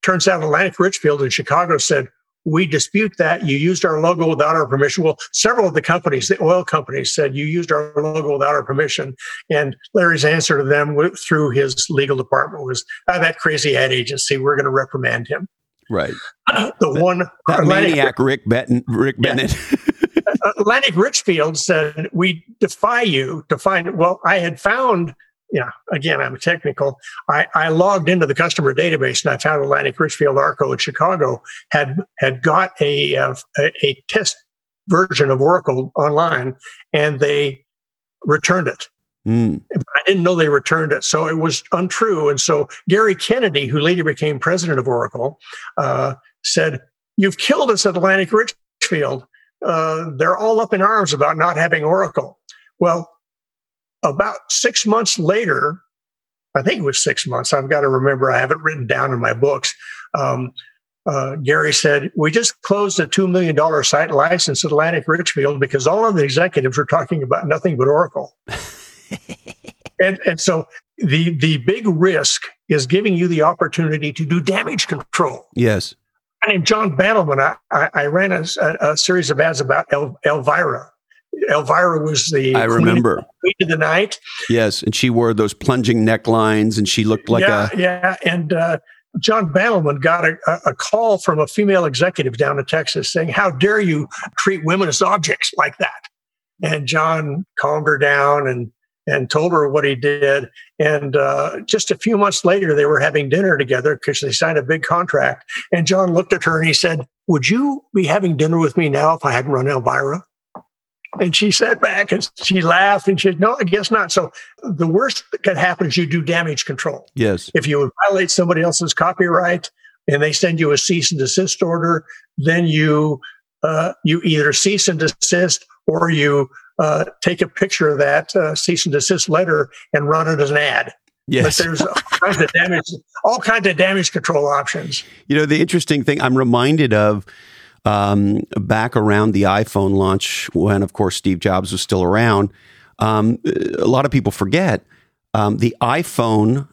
C: turns out Atlantic Richfield in Chicago said, we dispute that. You used our logo without our permission. Well, several of the companies, the oil companies, said you used our logo without our permission. And Larry's answer to them through his legal department was, oh, that crazy ad agency, we're going to reprimand him.
D: Right.
C: Uh, the one
D: that Atlantic, maniac Rick, Benton, Rick yeah. Bennett.
C: Atlantic Richfield said, "We defy you to find." Well, I had found yeah, again, I'm technical. I, I logged into the customer database and I found Atlantic Richfield Arco in Chicago had had got a, a, a test version of Oracle online, and they returned it. Mm. I didn't know they returned it, so it was untrue. And so Gary Kennedy, who later became president of Oracle, uh, said, "You've killed us, Atlantic Richfield. Uh, they're all up in arms about not having Oracle." Well, about six months later, I think it was six months. I've got to remember. I have it written down in my books. Um, uh, Gary said, We just closed a $2 million site license at Atlantic Richfield because all of the executives were talking about nothing but Oracle. and, and so the, the big risk is giving you the opportunity to do damage control.
D: Yes.
C: My name John Bandelman. I, I, I ran a, a, series of ads about El, Elvira. Elvira was the
D: I remember
C: queen of the night.
D: Yes, and she wore those plunging necklines, and she looked like
C: yeah,
D: a
C: yeah. And uh, John Bandelman got a, a, call from a female executive down in Texas saying, "How dare you treat women as objects like that?" And John calmed her down and and told her what he did. And uh, just a few months later, they were having dinner together because they signed a big contract. And John looked at her and he said, "Would you be having dinner with me now if I hadn't run Elvira?" And she sat back and she laughed and she said, No, I guess not. So the worst that could happen is you do damage control.
D: Yes.
C: If you violate somebody else's copyright and they send you a cease and desist order, then you uh, you either cease and desist or you uh, take a picture of that uh, cease and desist letter and run it as an ad.
D: Yes.
C: But there's all kinds of damage, all kinds of damage control options.
D: You know, the interesting thing I'm reminded of um, back around the iPhone launch when, of course, Steve Jobs was still around. Um, a lot of people forget um, the iPhone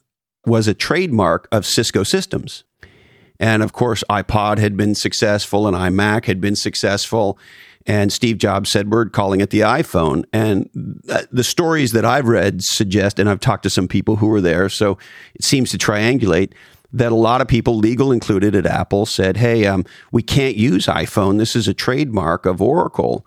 D: was a trademark of Cisco Systems. And of course, iPod had been successful and iMac had been successful. And Steve Jobs said, We're calling it the iPhone. And the stories that I've read suggest, and I've talked to some people who were there, so it seems to triangulate that a lot of people, legal included at Apple, said, "Hey, um, we can't use iPhone. This is a trademark of Oracle,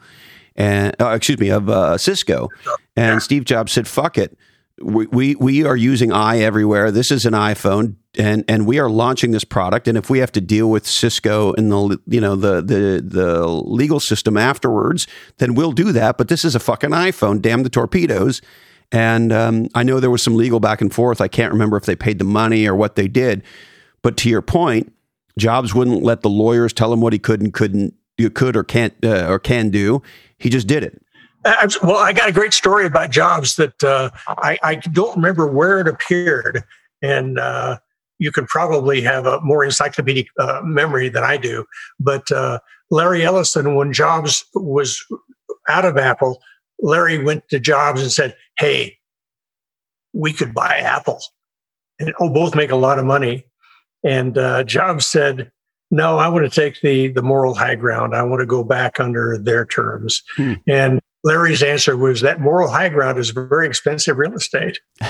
D: and uh, excuse me, of uh, Cisco." And Steve Jobs said, "Fuck it. We, we we are using i everywhere. This is an iPhone, and and we are launching this product. And if we have to deal with Cisco and the you know the the the legal system afterwards, then we'll do that. But this is a fucking iPhone. Damn the torpedoes." And um, I know there was some legal back and forth. I can't remember if they paid the money or what they did. But to your point, Jobs wouldn't let the lawyers tell him what he could and couldn't, you could or can't uh, or can do. He just did it.
C: Well, I got a great story about Jobs that uh, I, I, don't remember where it appeared, and uh, you can probably have a more encyclopedic uh, memory than I do. But uh, Larry Ellison, when Jobs was out of Apple, Larry went to Jobs and said, Hey, we could buy Apple and oh, both make a lot of money. And uh, Jobs said, No, I want to take the, the moral high ground. I want to go back under their terms. Hmm. And Larry's answer was that moral high ground is very expensive real estate.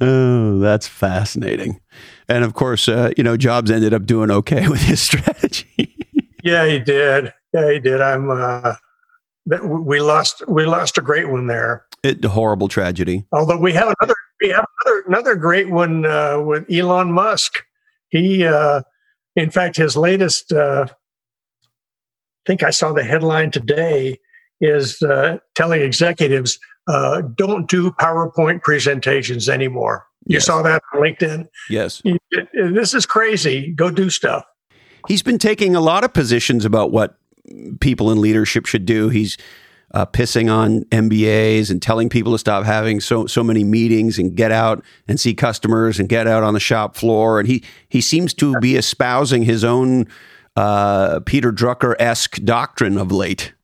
D: oh, that's fascinating. And of course, uh, you know, Jobs ended up doing okay with his strategy.
C: Yeah, he did. Yeah, he did. I'm. Uh, we lost. We lost a great one there.
D: It, a horrible tragedy.
C: Although we have another. We have another, another great one uh, with Elon Musk. He, uh, in fact, his latest. Uh, I think I saw the headline today is uh, telling executives uh, don't do PowerPoint presentations anymore. You yes. saw that on LinkedIn.
D: Yes.
C: This is crazy. Go do stuff.
D: He's been taking a lot of positions about what people in leadership should do. He's uh, pissing on MBAs and telling people to stop having so so many meetings and get out and see customers and get out on the shop floor. And he he seems to be espousing his own uh, Peter Drucker esque doctrine of late.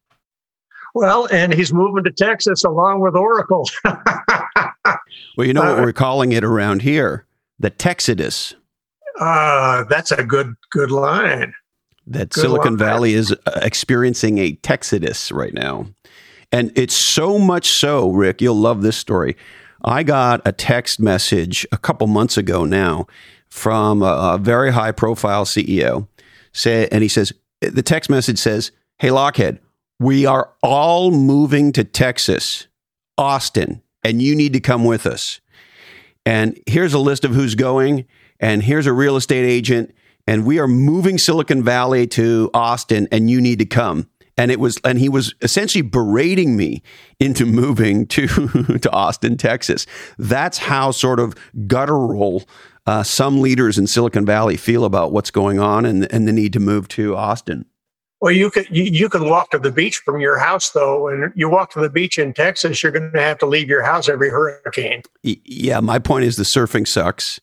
C: Well, and he's moving to Texas along with Oracle.
D: well, you know what uh, we're calling it around here? The Texodus.
C: Uh, that's a good good line
D: that Good Silicon Valley is uh, experiencing a Texodus right now. And it's so much so, Rick, you'll love this story. I got a text message a couple months ago now from a, a very high profile CEO. Say, and he says, the text message says, Hey, Lochhead, we are all moving to Texas, Austin, and you need to come with us. And here's a list of who's going, and here's a real estate agent, and we are moving Silicon Valley to Austin and you need to come. And it was, and he was essentially berating me into moving to, to Austin, Texas. That's how sort of guttural uh, some leaders in Silicon Valley feel about what's going on and, and the need to move to Austin.
C: Well, you could you, you can walk to the beach from your house though, and you walk to the beach in Texas, you're going to have to leave your house every hurricane.
D: Yeah, my point is the surfing sucks.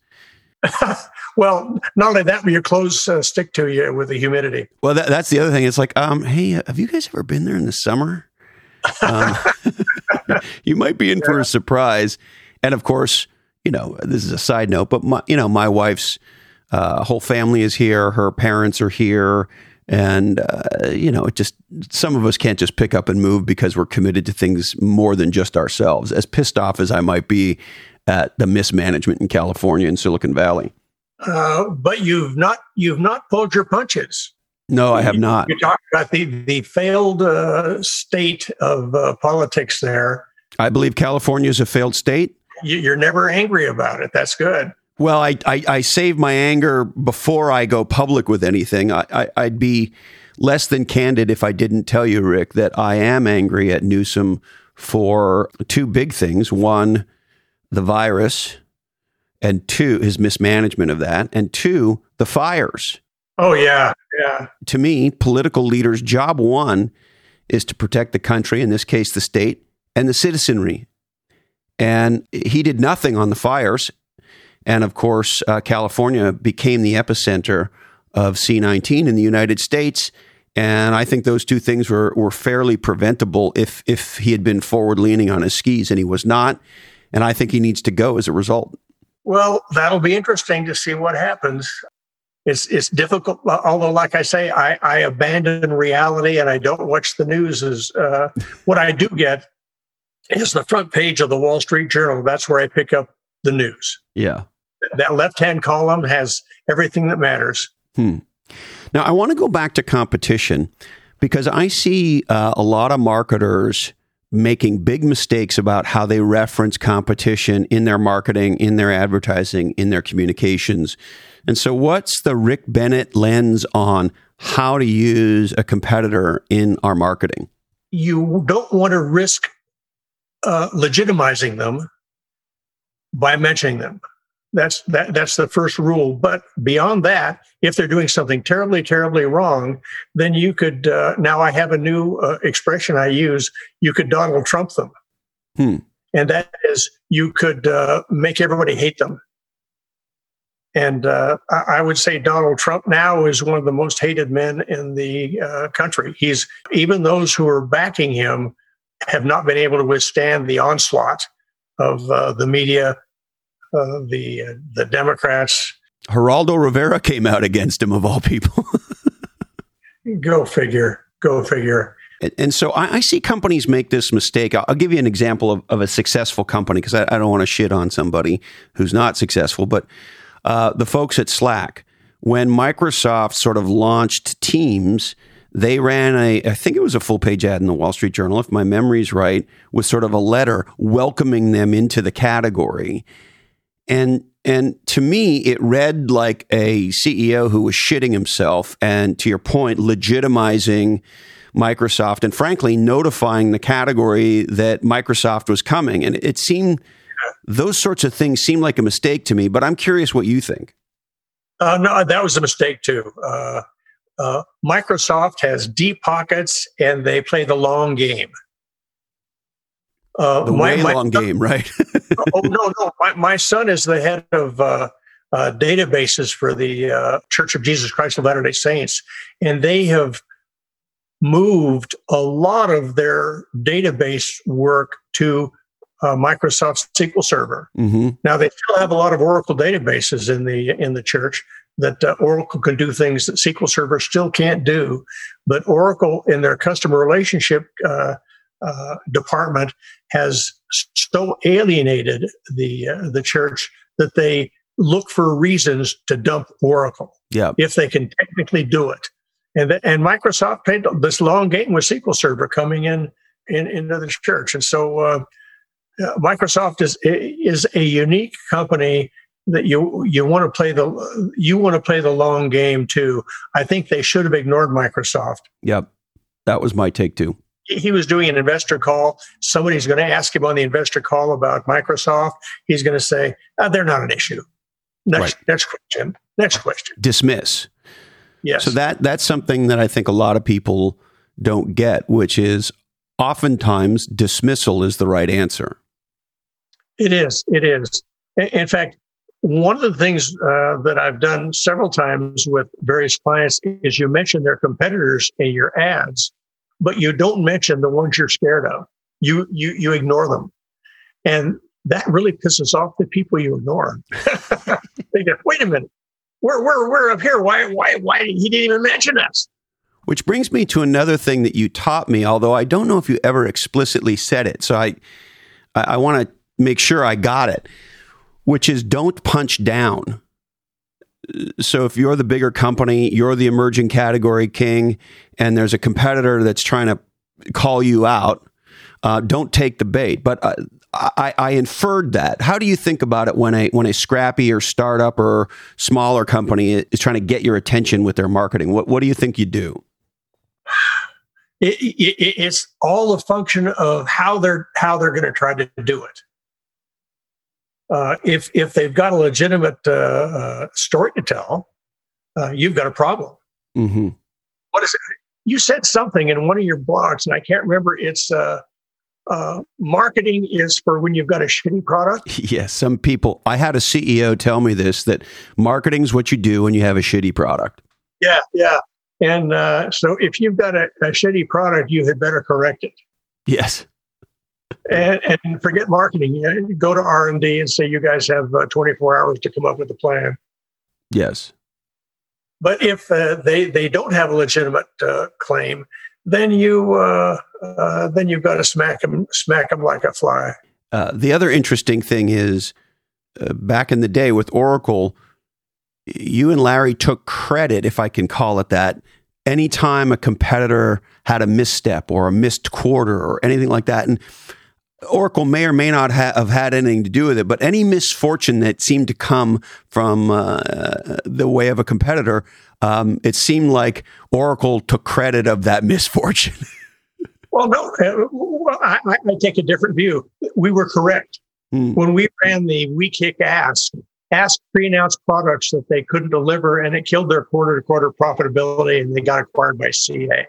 C: well, not only that, but your clothes uh, stick to you with the humidity.
D: Well, that, that's the other thing. It's like, um, hey, have you guys ever been there in the summer? Um, you might be in yeah. for a surprise. And of course, you know, this is a side note, but my, you know, my wife's uh, whole family is here. Her parents are here. And, uh, you know, it just, some of us can't just pick up and move because we're committed to things more than just ourselves. As pissed off as I might be at the mismanagement in California and Silicon Valley.
C: Uh, but you've not you've not pulled your punches.
D: No, I have not.
C: You talked about the the failed uh, state of uh, politics there.
D: I believe California is a failed state.
C: You're never angry about it. That's good.
D: Well, I, I, I save my anger before I go public with anything. I, I, I'd be less than candid if I didn't tell you, Rick, that I am angry at Newsom for two big things. One, the virus, and two, his mismanagement of that, and two, the fires.
C: Oh, yeah. Yeah.
D: To me, political leaders' job one is to protect the country, in this case, the state, and the citizenry. and he did nothing on the fires. And of course, uh, California became the epicenter of C19 in the United States. And I think those two things were, were fairly preventable if, if he had been forward leaning on his skis, and he was not. And I think he needs to go as a result.
C: Well, that'll be interesting to see what happens. It's, it's difficult, although, like I say, I, I abandon reality and I don't watch the news. Is uh, what I do get is the front page of the Wall Street Journal. That's where I pick up the news.
D: Yeah.
C: That left hand column has everything that matters.
D: Hmm. Now, I want to go back to competition because I see uh, a lot of marketers making big mistakes about how they reference competition in their marketing, in their advertising, in their communications. And so, what's the Rick Bennett lens on how to use a competitor in our marketing?
C: You don't want to risk uh, legitimizing them by mentioning them. That's that. That's the first rule. But beyond that, if they're doing something terribly, terribly wrong, then you could. Uh, now I have a new uh, expression I use. You could Donald Trump them,
D: hmm.
C: and that is you could uh, make everybody hate them. And uh, I would say Donald Trump now is one of the most hated men in the uh, country. He's even those who are backing him have not been able to withstand the onslaught of uh, the media, uh, the uh, the Democrats.
D: Geraldo Rivera came out against him of all people.
C: Go figure. Go figure.
D: And, and so I, I, see companies make this mistake. I'll, I'll give you an example of, of a successful company because I, I, don't want to shit on somebody who's not successful. But uh, the folks at Slack, when Microsoft sort of launched Teams, they ran a, I think it was a full page ad in the Wall Street Journal, if my memory's right, with sort of a letter welcoming them into the category. And and to me, it read like a CEO who was shitting himself, and to your point, legitimizing Microsoft, and frankly, notifying the category that Microsoft was coming. And it seemed those sorts of things seem like a mistake to me. But I'm curious what you think.
C: Uh, no, that was a mistake too. Uh, uh, Microsoft has deep pockets and they play the long game.
D: Uh, the way my long son, game, right?
C: oh no, no. My, my, son is the head of uh, uh, databases for the uh, Church of Jesus Christ of Latter Day Saints, and they have moved a lot of their database work to uh, Microsoft SQL Server.
D: Mm-hmm.
C: Now they still have a lot of Oracle databases in the in the church, that uh, Oracle can do things that SQL Server still can't do. But Oracle, in their customer relationship uh, uh, department, has so alienated the uh, the church that they look for reasons to dump Oracle.
D: Yeah,
C: if they can technically do it. And, th- and Microsoft played this long game with SQL Server coming in, in into the church, and so uh, uh, Microsoft is is a unique company that you you want to play the you want to play the long game too. I think they should have ignored Microsoft.
D: Yep, that was my take too.
C: He was doing an investor call. Somebody's going to ask him on the investor call about Microsoft. He's going to say oh, they're not an issue. Next, right. next question. Next question.
D: Dismiss.
C: Yes.
D: So that that's something that I think a lot of people don't get, which is oftentimes dismissal is the right answer.
C: It is. It is. In fact, one of the things uh, that I've done several times with various clients is you mention their competitors in your ads, but you don't mention the ones you're scared of. You you you ignore them, and that really pisses off the people you ignore. they go, "Wait a minute, we're we're we're up here. Why why why he didn't even mention us?"
D: Which brings me to another thing that you taught me, although I don't know if you ever explicitly said it. So I I, I want to make sure I got it which is don't punch down. So if you're the bigger company, you're the emerging category king, and there's a competitor that's trying to call you out, uh, don't take the bait. But uh, I, I, inferred that. How do you think about it when a when a scrappy or startup or smaller company is trying to get your attention with their marketing? What what do you think you do?
C: It, it, it's all a function of how they're how they're going to try to do it uh, if if they've got a legitimate uh, uh, story to tell, uh, you've got a problem.
D: Mm-hmm.
C: What is it? You said something in one of your blogs, and I can't remember. It's uh, uh, marketing is for when you've got a shitty product.
D: Yes, some people. I had a CEO tell me this that marketing is what you do when you have a shitty product.
C: Yeah, yeah. And uh, so if you've got a, a shitty product, you had better correct it.
D: Yes.
C: And, and forget marketing. You go to R and D and say you guys have uh, 24 hours to come up with a plan.
D: Yes.
C: But if uh, they they don't have a legitimate uh, claim, then you uh, uh, then you've got to smack them smack them like a fly.
D: Uh, the other interesting thing is, uh, back in the day with Oracle, you and Larry took credit, if I can call it that, anytime a competitor had a misstep or a missed quarter or anything like that, and Oracle may or may not ha- have had anything to do with it, but any misfortune that seemed to come from uh, the way of a competitor, um, it seemed like Oracle took credit of that misfortune.
C: well, no, uh, I, I, take a different view. We were correct. Hmm. When we ran the We Kick Ass, Ask pre-announced products that they couldn't deliver, and it killed their quarter-to-quarter profitability, and they got acquired by CA.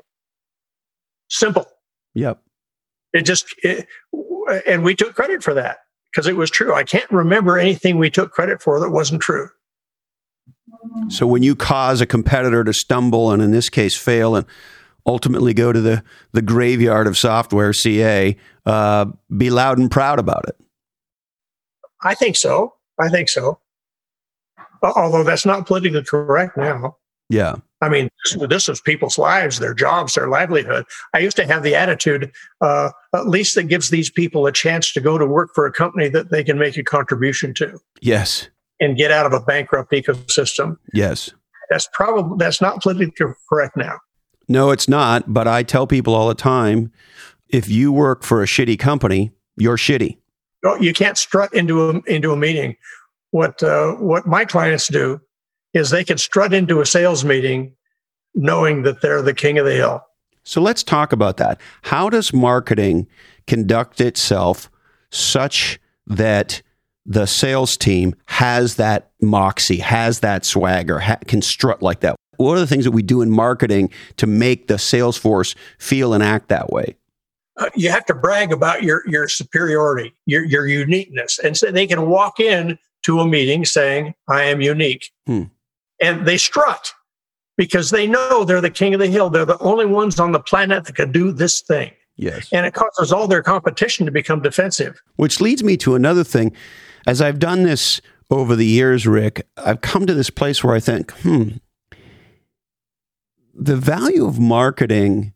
C: Simple.
D: Yep.
C: It just, it, and we took credit for that because it was true. I can't remember anything we took credit for that wasn't true.
D: So when you cause a competitor to stumble and in this case fail and ultimately go to the, the graveyard of software CA, uh, be loud and proud about it.
C: I think so. I think so. Although that's not politically correct now.
D: Yeah.
C: I mean, this is people's lives, their jobs, their livelihood. I used to have the attitude, uh, at least that gives these people a chance to go to work for a company that they can make a contribution to.
D: Yes.
C: And get out of a bankrupt ecosystem.
D: Yes.
C: That's probably that's not politically correct now.
D: No, it's not. But I tell people all the time, if you work for a shitty company, you're shitty.
C: You can't strut into a into a meeting. What uh, what my clients do is they can strut into a sales meeting knowing that they're the king of the hill.
D: So let's talk about that. How does marketing conduct itself such that the sales team has that moxie, has that swagger, ha- can strut like that? What are the things that we do in marketing to make the sales force feel and act that way?
C: Uh, you have to brag about your your superiority, your your uniqueness, and so they can walk in to a meeting saying, "I am unique." Hmm and they strut because they know they're the king of the hill. They're the only ones on the planet that can do this thing.
D: Yes.
C: And it causes all their competition to become defensive.
D: Which leads me to another thing. As I've done this over the years, Rick, I've come to this place where I think, hmm, the value of marketing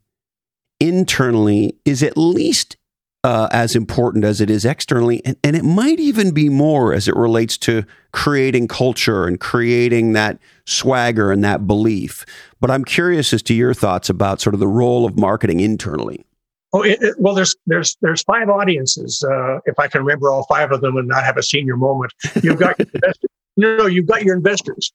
D: internally is at least uh, as important as it is externally. And, and it might even be more as it relates to creating culture and creating that swagger and that belief. But I'm curious as to your thoughts about sort of the role of marketing internally.
C: Oh, it, it, well, there's there's there's five audiences. Uh, if I can remember all five of them and not have a senior moment, you've got your investors. No, no, you've got your investors.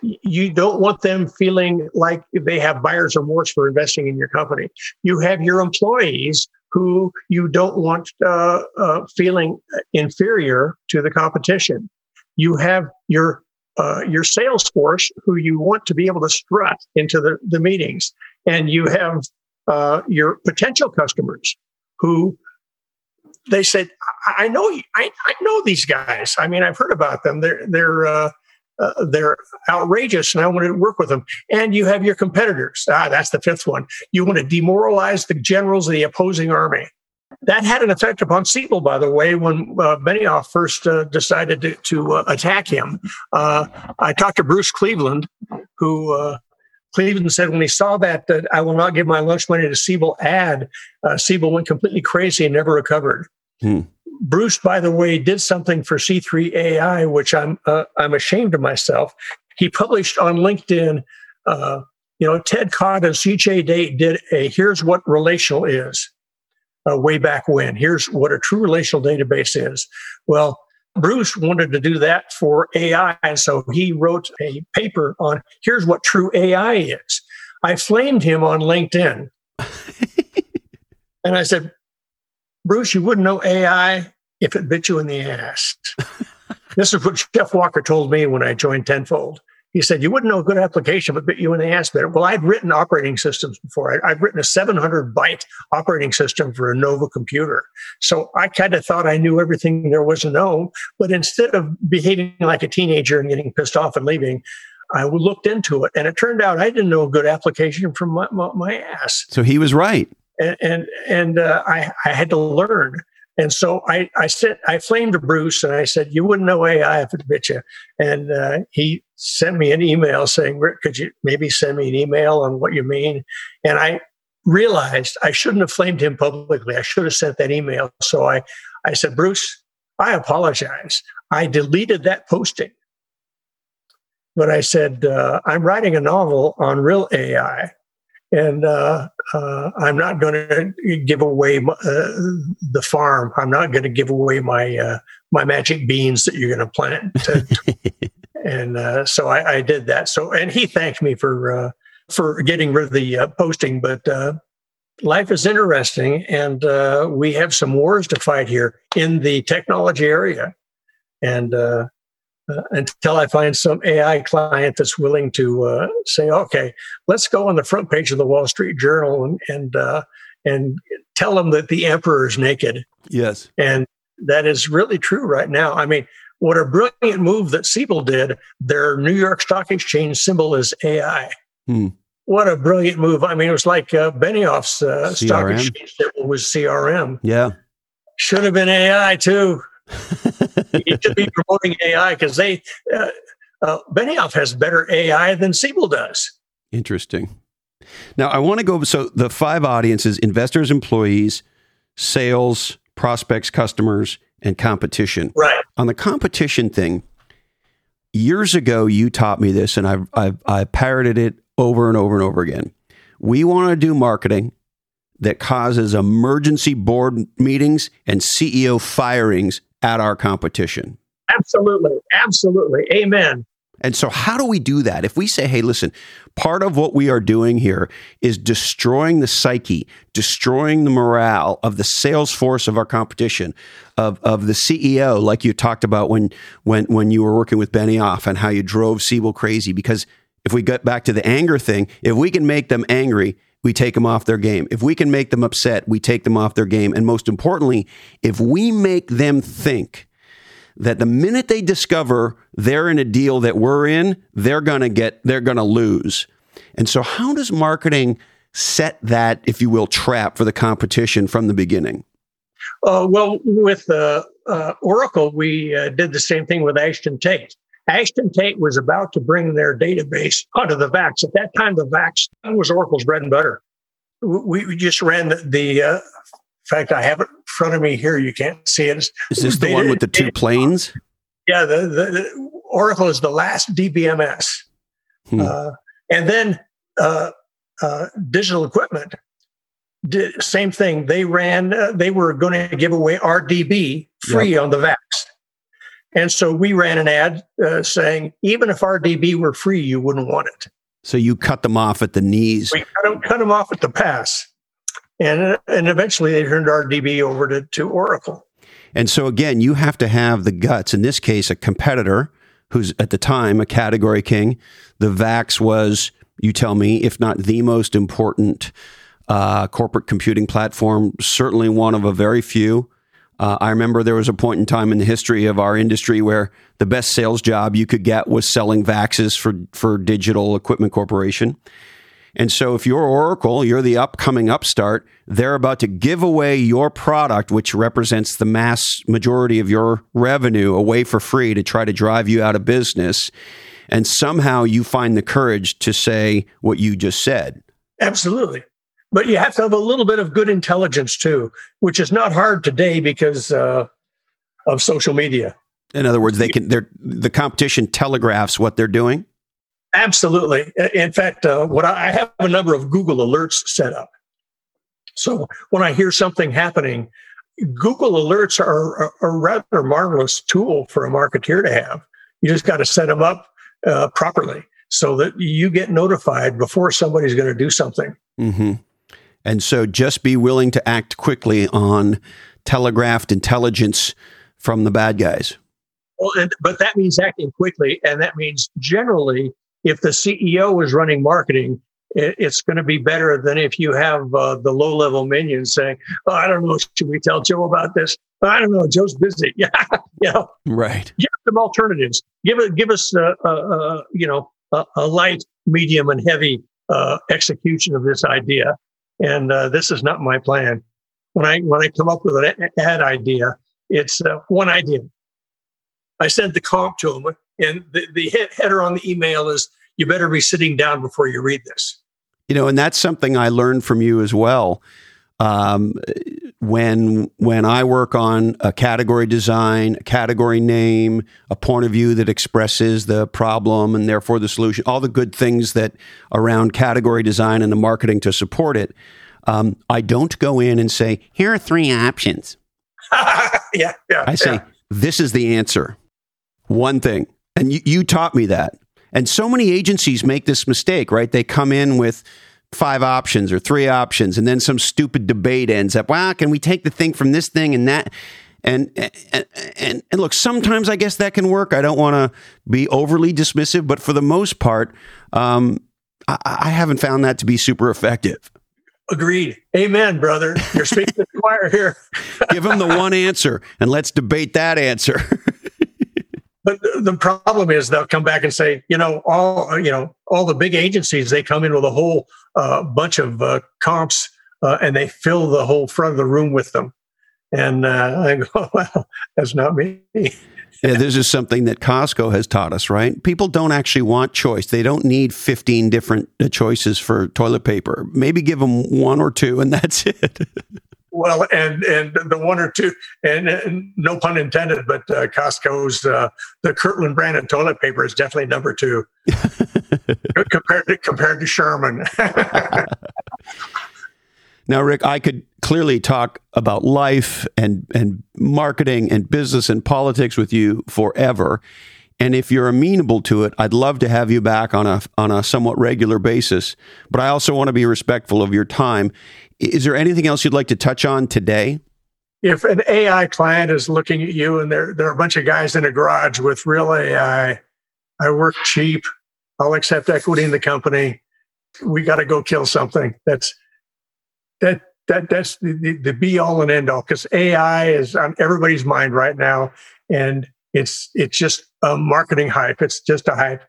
C: You don't want them feeling like they have buyer's remorse for investing in your company. You have your employees who you don't want uh, uh, feeling inferior to the competition. You have your uh, your sales force who you want to be able to strut into the, the meetings, and you have uh, your potential customers who they said, "I, know, I, I, know these guys. I mean, I've heard about them. They're they're uh, they're outrageous and I want to work with them. And you have your competitors. Ah, that's the fifth one. You want to demoralize the generals of the opposing army. That had an effect upon Siebel, by the way, when uh, Benioff first uh, decided to, to uh, attack him. Uh, I talked to Bruce Cleveland, who Cleveland said when he saw that, that I will not give my lunch money to Siebel ad, Siebel went completely crazy and never recovered. Hmm. Bruce, by the way, did something for C3 AI, which I'm uh, I'm ashamed of myself. He published on LinkedIn. Uh, you know, Ted Codd and CJ Date did a "Here's what relational is" uh, way back when. Here's what a true relational database is. Well, Bruce wanted to do that for AI, and so he wrote a paper on "Here's what true AI is." I flamed him on LinkedIn, and I said, Bruce, you wouldn't know AI if it bit you in the ass. this is what Jeff Walker told me when I joined Tenfold. he said, You wouldn't know a good application, but bit you when they asked better. Well, I'd written operating systems before. I, would written a 700 byte operating system for a Nova computer. So I kind of thought I knew everything there was to know. But instead of behaving like a teenager and getting pissed off and leaving, I looked into it. And it turned out I didn't know a good application from my, my, my ass.
D: So he was right.
C: And, and, and uh, I, I had to learn. And so I, I said, I flamed Bruce and I said, you wouldn't know AI if it bit you. And uh, he sent me an email saying, Rick, could you maybe send me an email on what you mean? And I realized I shouldn't have flamed him publicly. I should have sent that email. So I, I said, Bruce, I apologize. I deleted that posting. But I said, uh, I'm writing a novel on real AI and uh, uh, I'm not going to give away my, uh, the farm. I'm not going to give away my uh, my magic beans that you're going to plant. and uh, so I, I, did that. So and he thanked me for uh, for getting rid of the posting. But life is interesting, and we have some wars to fight here in the technology area. And uh, until I find some AI client that's willing to uh, say, "Okay, let's go on the front page of the Wall Street Journal and and uh, and tell them that the emperor is naked."
D: Yes,
C: and that is really true right now. I mean, what a brilliant move that Siebel did. Their New York Stock Exchange symbol is AI. Hmm. What a brilliant move! I mean, it was like uh, Benioff's uh, stock exchange symbol was CRM.
D: Yeah,
C: should have been AI too. You should be promoting AI because they uh, uh, Benioff has better AI than Siebel does.
D: Interesting. Now I want to go. So the five audiences: investors, employees, sales, prospects, customers, and competition.
C: Right.
D: On the competition thing, years ago you taught me this, and I've I've, I've parroted it over and over and over again. We want to do marketing that causes emergency board meetings and CEO firings at our competition.
C: Absolutely. Absolutely. Amen.
D: And so, how do we do that? If we say, hey, listen, part of what we are doing here is destroying the psyche, destroying the morale of the sales force of our competition, of, of the CEO, like you talked about when, when, when you were working with Benioff and how you drove Siebel crazy. Because if we get back to the anger thing, if we can make them angry, we take them off their game. If we can make them upset, we take them off their game. And most importantly, if we make them think that the minute they discover they're in a deal that we're in, they're going to get, they're going to lose. And so, how does marketing set that, if you will, trap for the competition from the beginning?
C: Uh, well, with uh, uh, Oracle, we uh, did the same thing with Ashton Tate. Ashton Tate was about to bring their database onto the VAX. At that time, the VAX was Oracle's bread and butter. We, we just ran the, the uh, in fact, I have it in front of me here. You can't see it.
D: Is this the one with the two planes?
C: Yeah, the, the, the Oracle is the last DBMS. Hmm. Uh, and then uh, uh, digital equipment did same thing. They ran. Uh, they were going to give away RDB free yep. on the VAX. And so we ran an ad uh, saying, even if RDB were free, you wouldn't want it.
D: So you cut them off at the knees.
C: We cut them, cut them off at the pass. And, and eventually they turned RDB over to, to Oracle.
D: And so again, you have to have the guts. In this case, a competitor who's at the time a category king. The VAX was, you tell me, if not the most important uh, corporate computing platform, certainly one of a very few. Uh, I remember there was a point in time in the history of our industry where the best sales job you could get was selling Vaxes for, for Digital Equipment Corporation. And so if you're Oracle, you're the upcoming upstart, they're about to give away your product, which represents the mass majority of your revenue, away for free to try to drive you out of business. And somehow you find the courage to say what you just said.
C: Absolutely. But you have to have a little bit of good intelligence too, which is not hard today because uh, of social media.
D: In other words, they can. They're, the competition telegraphs what they're doing.
C: Absolutely. In fact, uh, what I, I have a number of Google alerts set up. So when I hear something happening, Google alerts are a, rather marvelous tool for a marketeer to have. You just got to set them up uh, properly so that you get notified before somebody's going to do something.
D: Mm-hmm. And so just be willing to act quickly on telegraphed intelligence from the bad guys.
C: Well, and, but that means acting quickly. And that means generally if the CEO is running marketing, it, it's going to be better than if you have uh, the low level minions saying, "Oh, I don't know, should we tell Joe about this? I don't know, Joe's busy." Yeah, you know,
D: right.
C: Give them alternatives. Give it, give us, uh, uh, uh you know, a, a, light, medium, and heavy uh, execution of this idea. And uh, this is not my plan. When I when I come up with an ad idea, it's one idea. I send the comp to them, and the, the header on the email is, "You better be sitting down before you read this."
D: You know, and that's something I learned from you as well. Um, when when I work on a category design, a category name, a point of view that expresses the problem and therefore the solution, all the good things that around category design and the marketing to support it, um, I don't go in and say, "Here are three options."
C: yeah, yeah.
D: I say,
C: yeah.
D: "This is the answer." One thing, and you, you taught me that. And so many agencies make this mistake, right? They come in with five options or three options, and then some stupid debate ends up. Well, can we take the thing from this thing and that? And and and, and look, sometimes I guess that can work. I don't want to be overly dismissive, but for the most part, um, I, I haven't found that to be super effective.
C: Agreed. Amen, brother. You're speaking to the choir here.
D: Give them the one answer, and let's debate that answer.
C: But the problem is they'll come back and say, you know, all you know, all the big agencies they come in with a whole uh, bunch of uh, comps uh, and they fill the whole front of the room with them. And uh, I go, well, that's not me.
D: yeah, this is something that Costco has taught us, right? People don't actually want choice. They don't need 15 different uh, choices for toilet paper. Maybe give them one or two, and that's it.
C: Well, and and the one or two, and, and no pun intended, but uh, Costco's uh, the Kirkland brand of toilet paper is definitely number two compared to compared to Charmin.
D: now, Rick, I could clearly talk about life and and marketing and business and politics with you forever. And if you're amenable to it, I'd love to have you back on a on a somewhat regular basis. But I also want to be respectful of your time. Is there anything else you'd like to touch on today?
C: If an AI client is looking at you and there, there are a bunch of guys in a garage with real AI, I work cheap, I'll accept equity in the company. We got to go kill something. That's that that that's the, the, the be all and end all because AI is on everybody's mind right now, and it's it's just a marketing hype. It's just a hype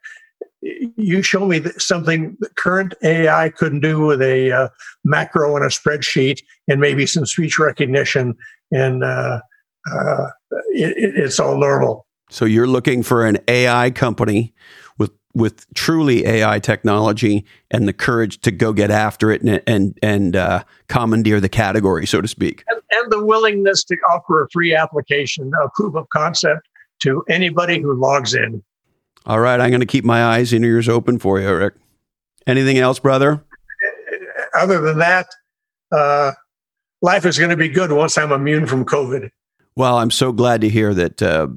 C: you show me something that current AI couldn't do with a uh, macro and a spreadsheet and maybe some speech recognition, and uh, uh, it, it's all normal.
D: So you're looking for an AI company with with truly AI technology and the courage to go get after it and and, and uh, commandeer the category, so to speak,
C: and, and the willingness to offer a free application, a proof of concept to anybody who logs in.
D: All right, I'm going to keep my eyes and ears open for you, Rick. Anything else, brother?
C: Other than that, uh, life is going to be good once I'm immune from COVID.
D: Well, I'm so glad to hear that uh,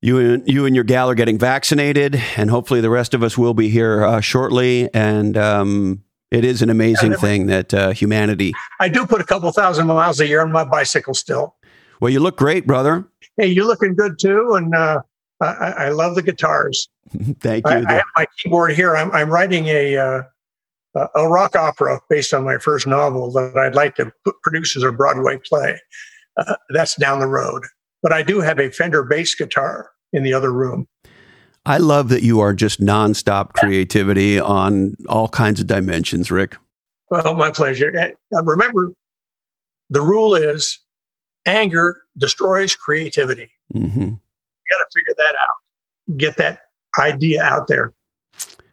D: you and you and your gal are getting vaccinated, and hopefully the rest of us will be here uh, shortly. And um, it is an amazing thing that uh, humanity.
C: I do put a couple thousand miles a year on my bicycle still.
D: Well, you look great, brother.
C: Hey, you're looking good too, and uh, I, I love the guitars.
D: Thank you.
C: I, I, have my keyboard here. I'm, I'm writing a uh, a rock opera based on my first novel that I'd like to put, produce as a Broadway play. Uh, that's down the road, but I do have a Fender bass guitar in the other room.
D: I love that you are just nonstop creativity on all kinds of dimensions, Rick.
C: Well, my pleasure. Uh, remember, the rule is anger destroys creativity. Mm-hmm got to figure that out, get that idea out there.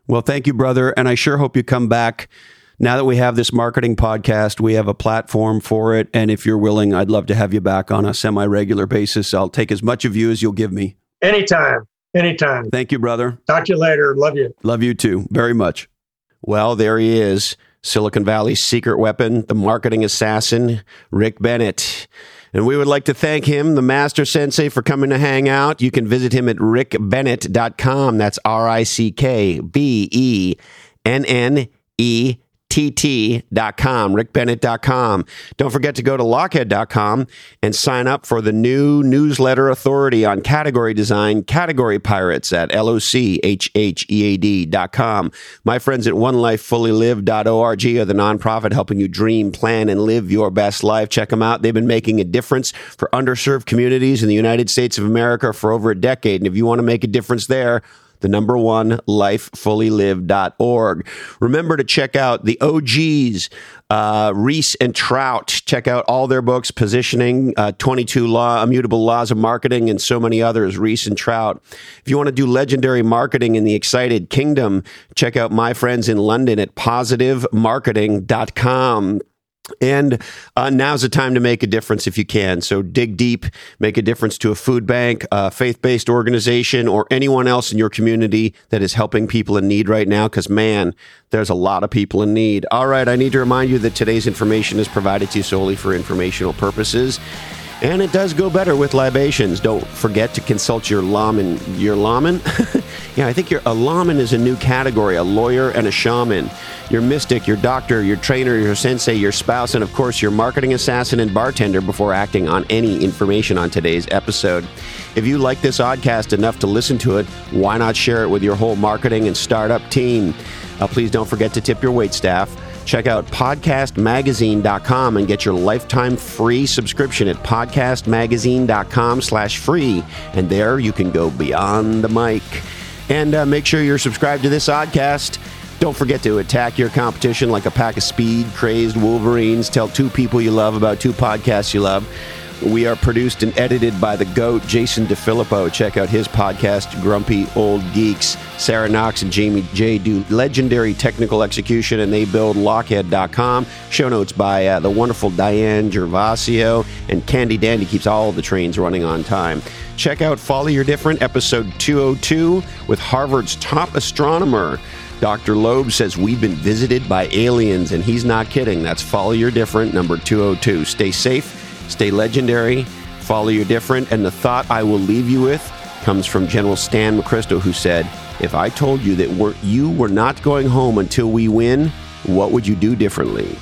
D: Well, thank you, brother. And I sure hope you come back. Now that we have this marketing podcast, we have a platform for it. And if you're willing, I'd love to have you back on a semi regular basis. I'll take as much of you as you'll give me.
C: Anytime. Anytime.
D: Thank you, brother.
C: Talk to you later. Love you.
D: Love you too. Very much. Well, there he is. Silicon Valley's secret weapon, the marketing assassin, Rick Bennett. And we would like to thank him, the Master Sensei, for coming to hang out. You can visit him at rickbennett.com. That's R I C K B E N N E rickbennett.com, rickbennett.com. Don't forget to go to lochhead.com and sign up for the new newsletter authority on category design, Category Pirates at lochhead.com. My friends at onelifefullylived.org are the nonprofit helping you dream, plan, and live your best life. Check them out. They've been making a difference for underserved communities in the United States of America for over a decade. And if you want to make a difference there, the number one, lifefullylived.org. Remember to check out the OGs, uh, Ries and Trout. Check out all their books, Positioning, uh, 22 Law, Immutable Laws of Marketing, and so many others, Ries and Trout. If you want to do legendary marketing in the excited kingdom, check out my friends in London at positivemarketing.com. And uh, now's the time to make a difference if you can. So dig deep, make a difference to a food bank, a faith based organization, or anyone else in your community that is helping people in need right now. Because, man, there's a lot of people in need. All right, I need to remind you that today's information is provided to you solely for informational purposes. And it does go better with libations. Don't forget to consult your laman. Your laman? yeah, I think your, a laman is a new category, a lawyer and a shaman. Your mystic, your doctor, your trainer, your sensei, your spouse, and of course your marketing assassin and bartender before acting on any information on today's episode. If you like this oddcast enough to listen to it, why not share it with your whole marketing and startup team? Uh, please don't forget to tip your wait staff. Check out podcastmagazine.com and get your lifetime free subscription at podcastmagazine.com slash free. And there you can go beyond the mic. And uh, make sure you're subscribed to this oddcast. Don't forget to attack your competition like a pack of speed crazed Wolverines. Tell two people you love about two podcasts you love. We are produced and edited by the GOAT, Jason DeFilippo. Check out his podcast, Grumpy Old Geeks. Sarah Knox and Jamie J do legendary technical execution, and they build Lochhead.com. Show notes by uh, the wonderful Diane Gervasio, and Candy Dandy keeps all the trains running on time. Check out Follow Your Different, episode 202, with Harvard's top astronomer. Dr. Loeb says we've been visited by aliens, and he's not kidding. That's Follow Your Different, number 202. Stay safe Stay legendary, follow your different, and the thought I will leave you with comes from General Stan McChrystal, who said, If I told you that we're, you were not going home until we win, what would you do differently?